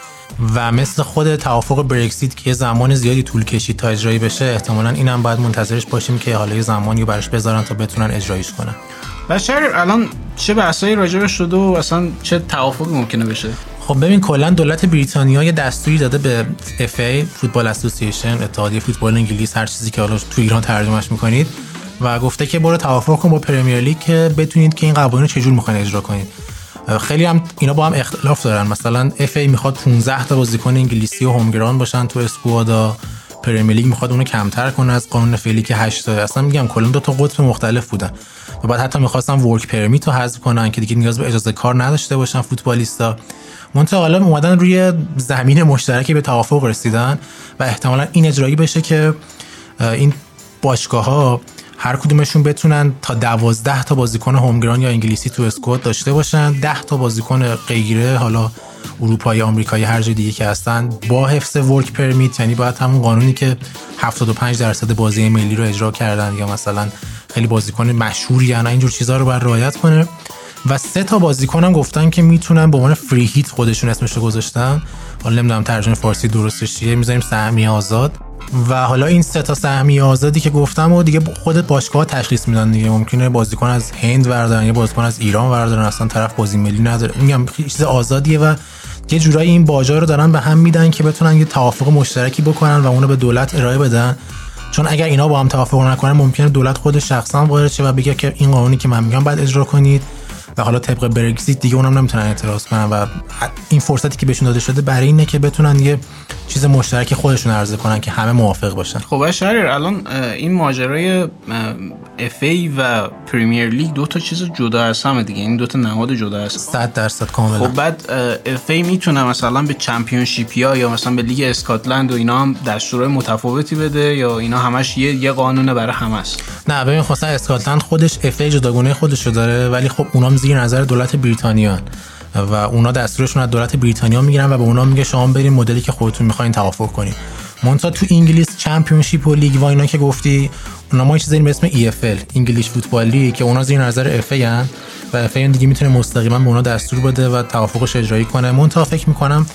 و مثل خود توافق برکسیت که یه زمان زیادی طول کشید تا اجرایی بشه احتمالا اینم باید منتظرش باشیم که حالا یه زمانی رو براش بذارن تا بتونن اجرایش کنن. و الان چه بحثایی راجبش شده و اصلا چه توافقی ممکنه بشه؟ خب ببین کلا دولت بریتانیا یه دستوری داده به FA Football Association اتحادیه فوتبال انگلیس هر چیزی که حالا تو ایران ترجمهش می‌کنید و گفته که برو توافق کن با Premier League که بتونید که این قوانین رو چجور می‌خواین اجرا کنید. خیلی هم اینا با هم اختلاف دارن. مثلا FA می‌خواد 15 تا بازیکن انگلیسی و homegrown باشن تو squad ا. Premier League می‌خواد اونو کمتر کنه از قانون فعلی که 8 تا اصلا میگم کلا دو تا قطب مختلف بودن. و بعد حتی می‌خواستن work permit رو حذف کنن که دیگه نیاز به اجازه کار نداشته باشن فوتبالیستا. منتها حالا اومدن روی زمین مشترکی به توافق رسیدن و احتمالا این اجرایی بشه که این باشگاه ها هر کدومشون بتونن تا دوازده تا بازیکن هومگران یا انگلیسی تو اسکواد داشته باشن. ده تا بازیکن غیره حالا اروپایی آمریکایی هر جای دیگه که هستن با حفظ ورک پرمیت یعنی باید همون قانونی که 75 درصد بازی ملی رو اجرا کردن یا مثلا خیلی بازیکن مشهوری یا اینجور چیزها رو باید رعایت کنه. و سه تا بازیکن هم گفتن که می‌تونن به عنوان فری هیت خودشون اسمش رو گذاشتن. حالا نمی‌دونم ترجمه فارسی درستش چیه. می‌ذاریم سهمی آزاد. و حالا این سه تا سهمی آزادی که گفتم و دیگه خودت باشگاه تشخیص میدن دیگه. ممکنه بازیکن از هند وردارن یا بازیکن از ایران وردارن. اصلا طرف بازی ملی نداره. میگم چیز آزادیه و یه جورایی این باجا رو دارن به هم میدن که بتونن یه توافق مشترکی بکنن و اونو به دولت ارائه بدن. چون اگر اینا با هم توافق نکنن ممکنه دولت خود شخصا وارد شه و بگه که این قانونی که من میگم بعد اجرا کنید. و حالا طبق برگزیت دیگه اونم نمی‌تونن اعتراض کنن و این فرصتی که بهشون داده شده برای اینه که بتونن یه چیز مشترک خودشون عرضه کنن که همه موافق باشن. خب شهریار الان این ماجرای FA و Premier League دو تا چیز جدا از همه دیگه. این دو تا نهاد جدا است 100 درصد کاملا. خب بعد FA می‌تونه مثلا به Championship یا مثلا به لیگ اسکاتلند و اینا هم دستورای متفاوتی بده یا اینا همش یه یه قانونه برای همه است؟ نه ببین خاصا اسکاتلند خودش FA جداگونه خودش رو داره ولی خب اونام زیر نظر دولت بریتانیا و اونا دستورشون از دولت بریتانیا می‌گیرن و به اونا میگه شما برین مدلی که خودتون می‌خواین توافق کنین منتها تو انگلیس Championship و لیگ و اینا که گفتی اونا ما چیزی به اسم EFL English Football League که اونا زیر نظر FA و FA دیگه می‌تونه مستقیما به اونا دستور بده و توافقش اجرایی کنه. منتها فکر می‌کنم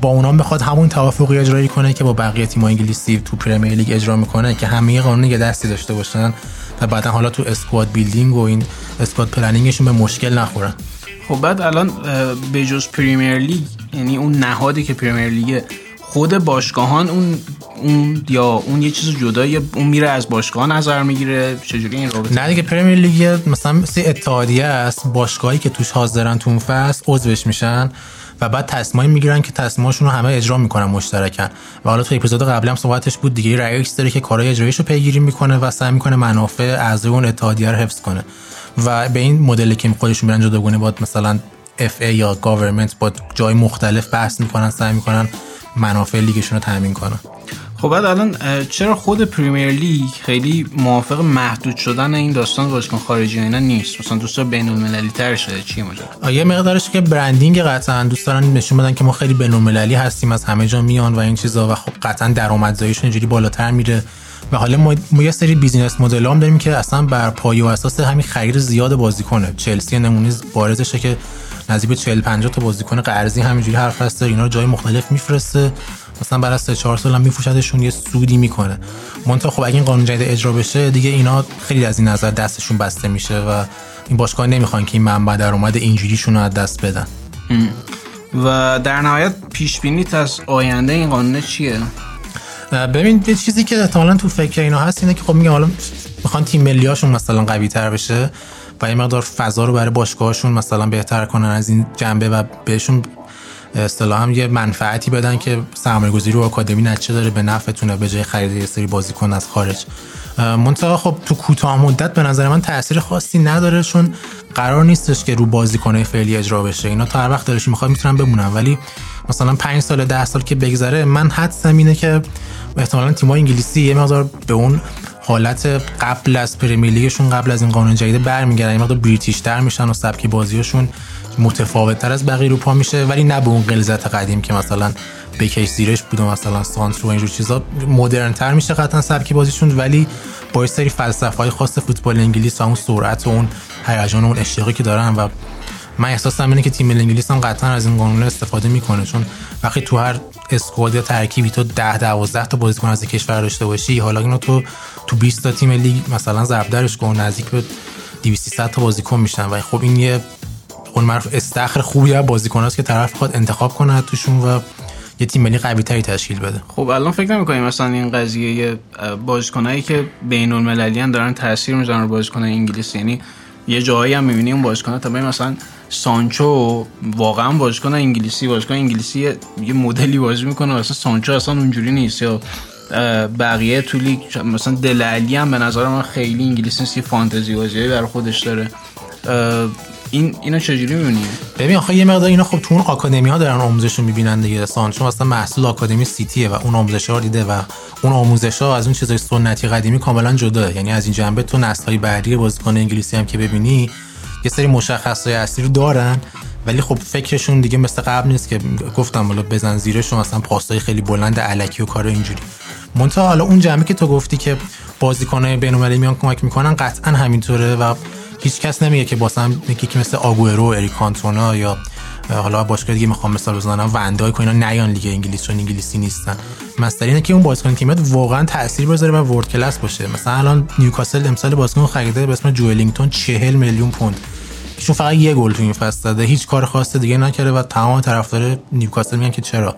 با اونا بخواد همون توافقی اجرایی کنه که با بقیه تیم انگلیسی تو Premier League اجرا می‌کنه که همه قانون یه دستی داشته باشن و بعدا حالا تو squad building و این squad planning شون به مشکل نخورن. خب بعد الان به جز Premier League یعنی اون نهادی که Premier League خود باشگاهان اون اون یا اون یه چیز جدایی اون میره از باشگاه نظر می‌گیره؟ چجوری این رابطه؟ نه دیگه Premier League مثلا مثل اتحادیه است باشگاهی که توش حاضرن تو اون فصل عضوش میشن. و بعد تصمیمایی می‌گیرن که تصمیماشون رو همه اجرا می‌کنن مشترکن. و حالا تو اپیزود قبلی هم صحبتش بود دیگه رئیس داره که کارهای اجراییش رو پیگیری می‌کنه و سعی می‌کنه منافع اعضای اون اتحادیه رو حفظ کنه. و به این مدلی که خودشون میرن جداگونه با مثلا FA یا government با جای مختلف بحث می‌کنن سعی می‌کنن منافع لیگشون رو تامین کنن. خب بعد الان چرا خود Premier League خیلی موافق محدود شدن این داستان باشگاه خارجی اینا نیست؟ مثلا دوستا بین المللی تر شده چی ماجرا یه مقدارش که branding قطعا دوست دارن نشون بدن که ما خیلی بین المللی هستیم از همه جا میان و این چیزا و خب قطعا درآمدزاییشون اینجوری بالاتر میره. و حالا ما, ما یه سری بیزینس مدل هم داریم که اصلا بر پایه و اساس همین خرید زیاد بازیکنه. چلسی نمونه بارزشه که نزدیک 40 50 تا بازیکن قرضی همینجوری حرف هست اینا رو جای مختلف میفرسته. مثلا بعد از 3 4 سال هم میفروشدشون یه سودی می‌کنه. منتها خب اگه این قانون جدید اجرا بشه دیگه اینا خیلی از این نظر دستشون بسته میشه و این باشگاه نمی‌خوان که این منبع درآمد اینجوریشون رو از دست بدن. و در نهایت پیش بینیت از آینده این قانون چیه؟ ببین یه چیزی که احتمالاً تو فکر اینا هست اینه که خب میگم حالا می‌خوان تیم ملیاشون مثلا قوی تر بشه و این مقدار فضا رو برای باشگاهشون مثلا بهتر کنن از این جنبه و بهشون اصطلاحا یه منفعتی بدن که سرمایه گذاری رو آکادمی نچه داره به نفعتونه به جای خرید یه سری بازیکن از خارج. منتها خب تو کوتاه مدت به نظر من تاثیر خاصی نداره چون قرار نیستش که رو بازیکنای فعلی اجرا بشه. اینا تا هر وقت دلش می‌خواد می‌تونن بمونن. ولی مثلا 5 سال 10 سال که بگذره من حدسم اینه که احتمالا تیم‌های انگلیسی یه مقدار به اون حالت قبل از پرمیر لیگشون قبل از این قانون جدید برمیگردن یه مقدار بریتیش تر میشن و سبکی بازیشون متفاوت تر از بقیه اروپا میشه ولی نه به اون غلظت قدیم که مثلا بکش زیرش بود و مثلا سانترو و اینجور چیزا. مدرن تر میشه قطعا سبکی بازیشون ولی با سری فلسفه های خاص فوتبال انگلیس و اون سرعت و اون هیجان و اون اشتیاقی که دارن و من احساسم اینه که تیم انگلیس هم قطعا از این قانون استفاده می‌کنه. چون وقتی تو هر اسکواد یا ترکیبی تو 10 12 تا بازیکن از کشور داشته باشی حالا اینو تو تو 20 تا تیم لیگ مثلا ضرب درش کن نزدیک به 200 تا بازیکن میشن. و خب این یه اون معروف استخر خوبی از بازیکناست که طرف خود انتخاب کنه توشون و یه تیم ملی قوی تری تشکیل بده. خب الان فکر نمی‌کنیم مثلا این قضیه بازیکنایی که بین المللی دارن تاثیر می‌ذارن رو بازیکنای انگلیسی؟ یعنی یه جایی هم می‌بینی اون تا مثلا سانچو واقعا بازیکن انگلیسی بازیکن انگلیسی یه مدلی بازی می‌کنه مثلا سانچو اصلا اونجوری نیست. یا بقیه تو لیگ مثلا دلالی هم به نظر من خیلی انگلیسی فانتزی بازیایی برای خودش داره. این اینا چجوری می‌بینی؟ ببین آخه یه مقدار اینا خب تو اون آکادمی ها دارن آموزش رو می‌بینن دیگه سانچو مثلا محصول آکادمی سیتیه و اون آموزش ها دیده و اون آموزش ها از اون چیزای سنتی قدیمی کاملا جدا. یعنی از این جنبه تو نسل های بعدی بازیکن انگلیسی هم که ببینی یه سری مشخصای اصلی رو دارن. ولی خب فکرشون دیگه مثل قبل نیست که گفتم حالا بزن زیرشون مثلا پاسای خیلی بلند الکی و کار اینجوری. منتها حالا اون جنبه که تو گفتی که بازیکنای بین‌المللی میان کمک می‌کنن قطعا همینطوره و هیچ کس نمیگه که باسم یکی مثل آگورو اریک کانتونا یا حالا باشگاه دیگه می‌خوام مثال بزنم ون‌دایک اینا نیان لیگ انگلیس چون انگلیسی نیستن. مثلا اینه که اون بازیکن تیمت واقعا تاثیر بذاره و world class باشه. مثلا الان نیوکاسل امسال بازیکن خریده به اسم جوئلینتون 40 میلیون پوند. ایشون فقط یه گل تو این فصل داده هیچ کار خاص دیگه نکرده و تمام طرفدار نیوکاسل میگن که چرا؟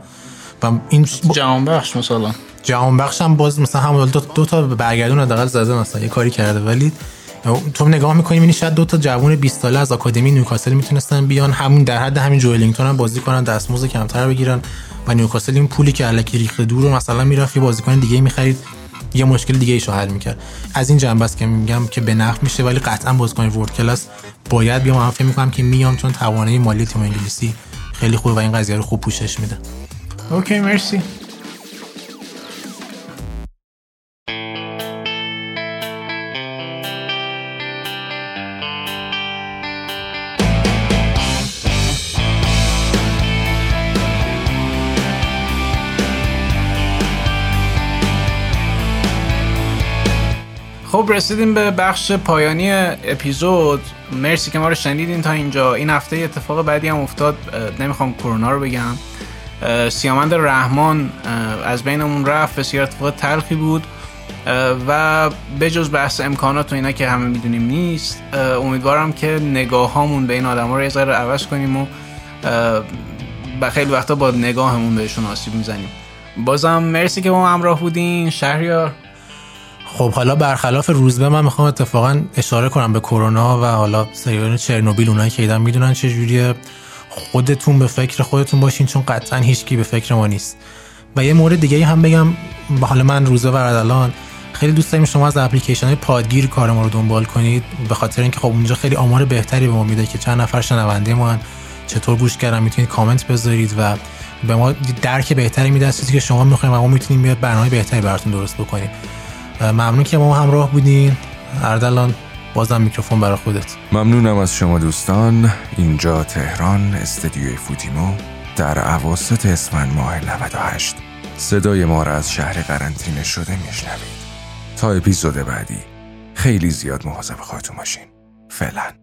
و این جهان بخش مثلا. جهان بخش هم باز مثلا هم دو, دو تا برگردون حداقل زده مثلا یه کاری کرده. ولی تو نگاه می‌کنی می‌بینی شاید دو تا جوون 20 ساله از آکادمی نیوکاسل می‌تونستن بیان. همون در حد همین جوئلینگتون هم بازی کنن دستمزد کمتر بگیرن و نیوکاسل این پولی که الکی ریخته دور مثلا می‌رفت یه بازیکن دیگه می‌خرید یه مشکل دیگه ایشو حل می‌کرد. از این جنبه است که میگم که به نفع میشه ولی قطعا بازیکن ورد کلاس باید بیام. من فکر می‌کنم که میام چون توانایی مالی تیم انگلیسی خیلی خوبه و این قضیه رو خوب پوشش میده. اوکی مرسی. رسیدیم به بخش پایانی اپیزود. مرسی که ما رو شنیدین تا اینجا. این هفته اتفاق بعدی هم افتاد. نمی‌خوام کرونا رو بگم. سیامند رحمان از بینمون رفت. بسیار اتفاق تلخی بود. و به جز بحث امکانات و اینا که همه می‌دونیم نیست امیدوارم که نگاه هامون به این آدم ها رو یه عوض کنیم و و خیلی وقتا با نگاهمون بهشون آسیب می‌زنیم. بازم مرسی که با ما همراه بودین. شهریار. خب حالا برخلاف روزبه من می‌خوام اتفاقا اشاره کنم به کرونا و حالا سریال چرنوبیل اونایی که ایدن می‌دونن چه جوریه. خودتون به فکر خودتون باشین چون قطعا هیچکی به فکر ما نیست. و یه مورد دیگه هم بگم حالا من روزه و ردلان خیلی دوست داریم شما از اپلیکیشن های پادگیر کار ما رو دنبال کنید به خاطر اینکه خب اونجا خیلی آمار بهتری به ما میده که چند نفر شنونده ما چطور گوش کردن؟ می‌تونید کامنت بذارید و به ما درک بهتری میده که شما می‌خوایم و ما می‌تونیم بیاد برنامه بهتری براتون درست بکنیم. ممنون که ما همراه بودین. اردلان بازم میکروفون برای خودت. ممنونم از شما دوستان. اینجا تهران استدیوی فوتیمو در عواسط اسفند ماه 98 صدای ما را از شهر قرنطینه شده میشنوید. تا اپیزود بعدی خیلی زیاد مواظب خودتون باشین. فعلا.